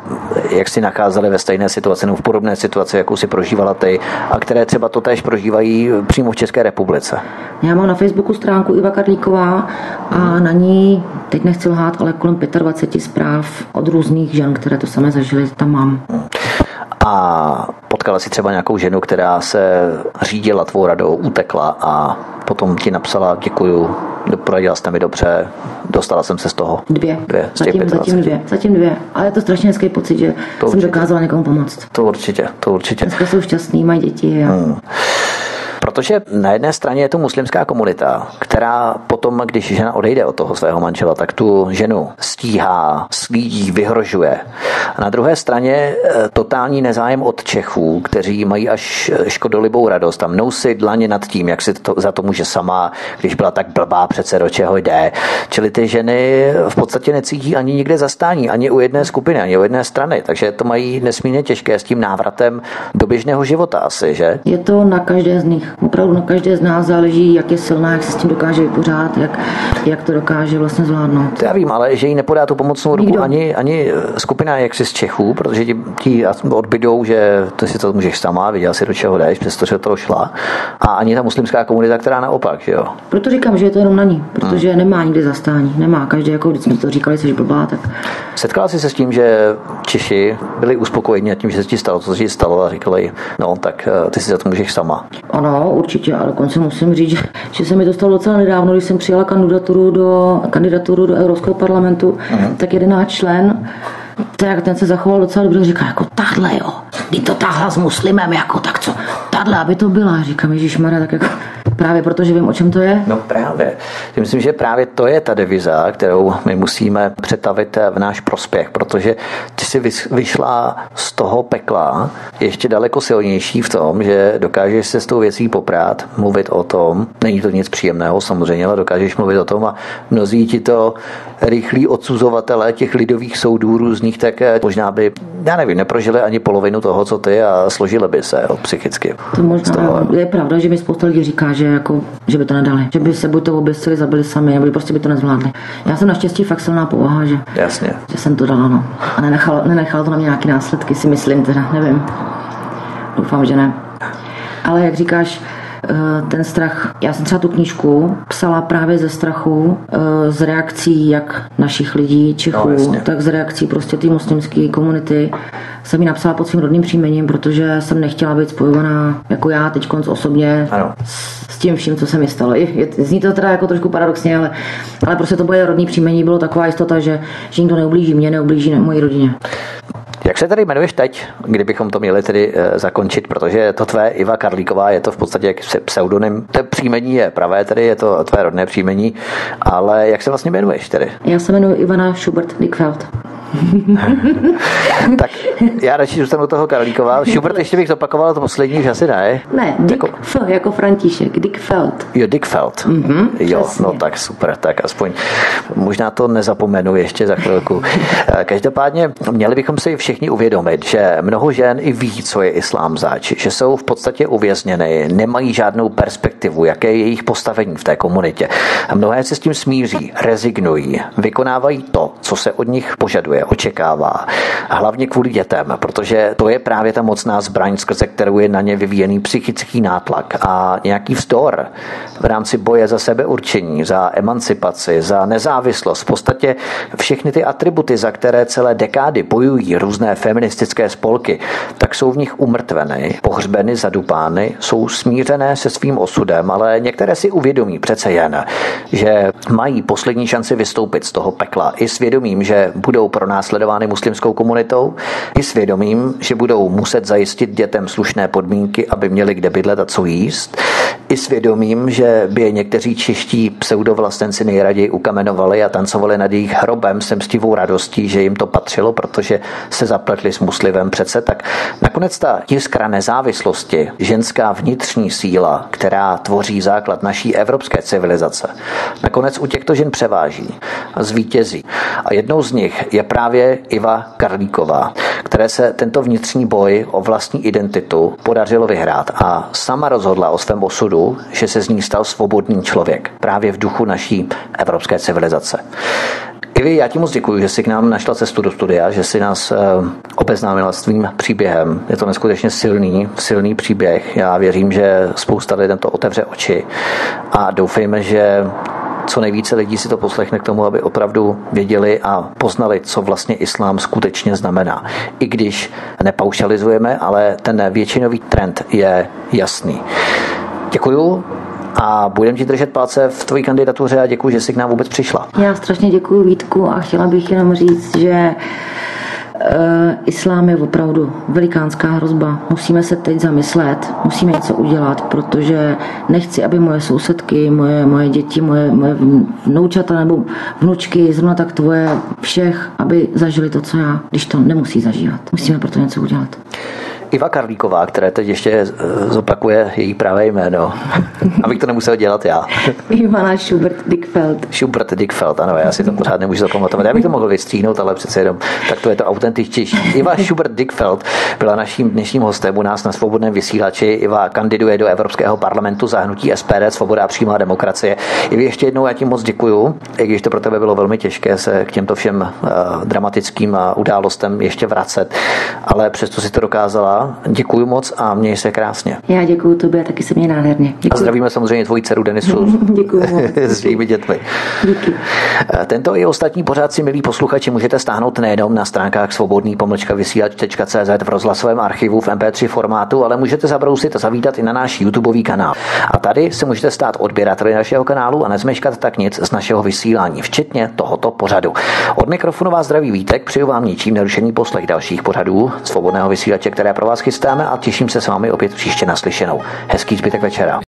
jak si nacházely ve stejné situaci nebo v podobné situaci, jakou si prožívala ty, a které třeba to tež prožívají přímo v České republice? Já mám na Facebooku stránku Iva Karlíková a na ní, teď nechci lhát, ale kolem 25 zpráv od různých žen, které to samé zažily, tam mám. A potkala si třeba nějakou ženu, která se řídila tvou radou, utekla a potom ti napsala děkuju, poradila jste mi dobře, dostala jsem se z toho. Dvě. dvě z zatím, zatím dvě. Zatím dvě. Ale je to strašně hezký pocit, že to jsem určitě. dokázala někomu pomoct. To určitě, to určitě. Dneska jsou šťastný, mají děti. A... Hmm. Protože na jedné straně je to muslimská komunita, která potom, když žena odejde od toho svého manžela, tak tu ženu stíhá, slídí, vyhrožuje. A na druhé straně eh, totální nezájem od Čechů, kteří mají až eh, škodolibou radost a mnou si dlaně nad tím, jak si to, za to může sama, když byla tak blbá přece do čeho jde. Čili ty ženy v podstatě necítí ani nikde zastání, ani u jedné skupiny, ani u jedné strany. Takže to mají nesmírně těžké s tím návratem do běžného života asi, že? Je to na každé z nich opravdu na každé z nás záleží, jak je silná, jak se s tím dokáže vypořádat, jak, jak to dokáže vlastně zvládnout. Já vím, ale že jí nepodá tu pomocnou ruku ani, ani skupina jaksi z Čechů, protože ti, ti odbydou, že ty si to můžeš sama, viděl si do čeho jdeš, přestože to šla. A ani ta muslimská komunita, která naopak, že jo. Proto říkám, že je to jenom na ní, protože hmm. nemá nikdy zastání, nemá. Každý, jako když jsme to říkali, jsi blbá, tak. Setkala jsi se s tím, že Češi byli uspokojeni tím, že se ti stalo, co se ti stalo a říkali, no tak eh, ty si za to můžeš sama. Ano, určitě, a dokonce musím říct, že, že se mi to stalo docela nedávno, když jsem přijala kandidaturu do, kandidaturu do Evropského parlamentu, uh-huh. tak jedenáct člen tak ten se zachoval docela dobře, říká, jako tahle jo, kdy to tahla s muslimem, jako tak co, tahle, aby to byla, říkám, Ježíš Mara, tak jako Právě protože vím, o čem to je? No právě. Myslím, že právě to je ta deviza, kterou my musíme přetavit v náš prospěch, protože ty si vyšla z toho pekla ještě daleko silnější v tom, že dokážeš se s tou věcí poprát, mluvit o tom. Není to nic příjemného samozřejmě, ale dokážeš mluvit o tom a mnozí ti to rychlí odsuzovatelé těch lidových soudů různých, tak možná by, já nevím, neprožili ani polovinu toho, co ty a složili by se jo, psychicky. To možná je pravda, že mi spousta lidí říká, že, jako, že by to nedali. Že by se buď to oběsili, zabili sami, nebo prostě by to nezvládli. Já jsem naštěstí fakt silná povaha, že, Jasně. že jsem to dala. No. A nenechalo, nenechalo to na mě nějaké následky, si myslím, teda nevím. Doufám, že ne. Ale jak říkáš, ten strach, já jsem třeba tu knížku psala právě ze strachu, eh, z reakcí jak našich lidí, Čechů, no, tak z reakcí prostě té muslimské komunity. Jsem ji napsala pod svým rodným příjmením, protože jsem nechtěla být spojovaná jako já teď konc osobně ano. s tím vším, co se mi stalo. Je, zní to teda jako trošku paradoxně, ale, ale prostě to bude rodný příjmení, bylo taková jistota, že, že nikdo neublíží mě, neublíží mojí rodině. Jak se tady jmenuješ teď, kdybychom to měli tedy e, zakončit, protože to tvé Iva Karlíková je to v podstatě pseudonym. To příjmení je pravé, tedy je to tvé rodné příjmení, ale jak se vlastně jmenuješ tedy? Já se jmenuji Ivana Schubert Dickfeld. [laughs] tak já radši zůstanu toho Karlíkova. Schubert ještě bych zopakoval to poslední, že asi ne. Ne, Dick jako... F, jako František, Dickfeld. Jo, Dickfeld. Mm-hmm, jo, přesně. no tak super, tak aspoň možná to nezapomenu ještě za chvilku. Eh, každopádně měli bychom si všichni uvědomit, že mnoho žen i ví, co je islám zač, že jsou v podstatě uvězněny, nemají žádnou perspektivu, jaké je jejich postavení v té komunitě. A mnohé se s tím smíří, rezignují, vykonávají to, co se od nich požaduje očekává. Hlavně kvůli dětem, protože to je právě ta mocná zbraň, skrze kterou je na ně vyvíjený psychický nátlak a nějaký vzdor v rámci boje za sebeurčení, za emancipaci, za nezávislost. V podstatě všechny ty atributy, za které celé dekády bojují různé feministické spolky, tak jsou v nich umrtveny, pohřbeny, zadupány, jsou smířené se svým osudem, ale některé si uvědomí přece jen, že mají poslední šanci vystoupit z toho pekla i svědomím, že budou pro pronásledovány muslimskou komunitou, i svědomím, že budou muset zajistit dětem slušné podmínky, aby měli kde bydlet a co jíst, i svědomím, že by je někteří čeští pseudovlastenci nejraději ukamenovali a tancovali nad jejich hrobem s mstivou radostí, že jim to patřilo, protože se zapletli s muslimem přece, tak nakonec ta jiskra nezávislosti, ženská vnitřní síla, která tvoří základ naší evropské civilizace, nakonec u těchto žen převáží a zvítězí. A jednou z nich je právě Iva Karlíková, které se tento vnitřní boj o vlastní identitu podařilo vyhrát a sama rozhodla o svém osudu, že se z ní stal svobodný člověk právě v duchu naší evropské civilizace. Ivi, já ti moc děkuji, že jsi k nám našla cestu do studia, že jsi nás eh, obeznámila s tvým příběhem. Je to neskutečně silný, silný příběh. Já věřím, že spousta lidem to otevře oči a doufejme, že co nejvíce lidí si to poslechne k tomu, aby opravdu věděli a poznali, co vlastně islám skutečně znamená. I když nepaušalizujeme, ale ten většinový trend je jasný. Děkuju a budeme ti držet palce v tvojí kandidatuře a děkuji, že jsi k nám vůbec přišla. Já strašně děkuji Vítku a chtěla bych jenom říct, že Eh, islám je opravdu velikánská hrozba. Musíme se teď zamyslet, musíme něco udělat, protože nechci, aby moje sousedky, moje, moje děti, moje, moje vnoučata nebo vnučky, zrovna tak tvoje, všech, aby zažili to, co já, když to nemusí zažívat. Musíme proto něco udělat. Iva Karlíková, které teď ještě eh, zopakuje její pravé jméno, [laughs] abych to nemusel dělat já. [laughs] Ivana Schubert Dickfeld. Schubert Dickfeld, ano, já si to pořád nemůžu zapamatovat. Já bych to mohl vystříhnout, ale přece jenom tak to je to autentičtější. Iva Schubert Dickfeld byla naším dnešním hostem u nás na svobodném vysílači. Iva kandiduje do Evropského parlamentu za hnutí SPD, Svoboda a přímá demokracie. I ještě jednou já ti moc děkuju, i když to pro tebe bylo velmi těžké se k těmto všem uh, dramatickým událostem ještě vracet, ale přesto si to dokázala Děkuji moc a měj se krásně. Já děkuji tobě, taky se mě nádherně. Děkuji. A zdravíme samozřejmě tvoji dceru Denisu [laughs] děkuji [laughs] s jejími dětmi. Díky. Eh, tento i ostatní pořád si, milí posluchači, můžete stáhnout nejenom na stránkách svobodný pomlčka vysílač.cz v rozhlasovém archivu v MP3 formátu, ale můžete zabrousit a zavítat i na náš YouTubeový kanál. A tady se můžete stát odběrateli našeho kanálu a nezmeškat tak nic z našeho vysílání, včetně tohoto pořadu. Od mikrofonu vás zdraví Vítek, přeju vám ničím nerušený poslech dalších pořadů svobodného vysílače, které pro vás chystáme a těším se s vámi opět příště naslyšenou. Hezký zbytek večera.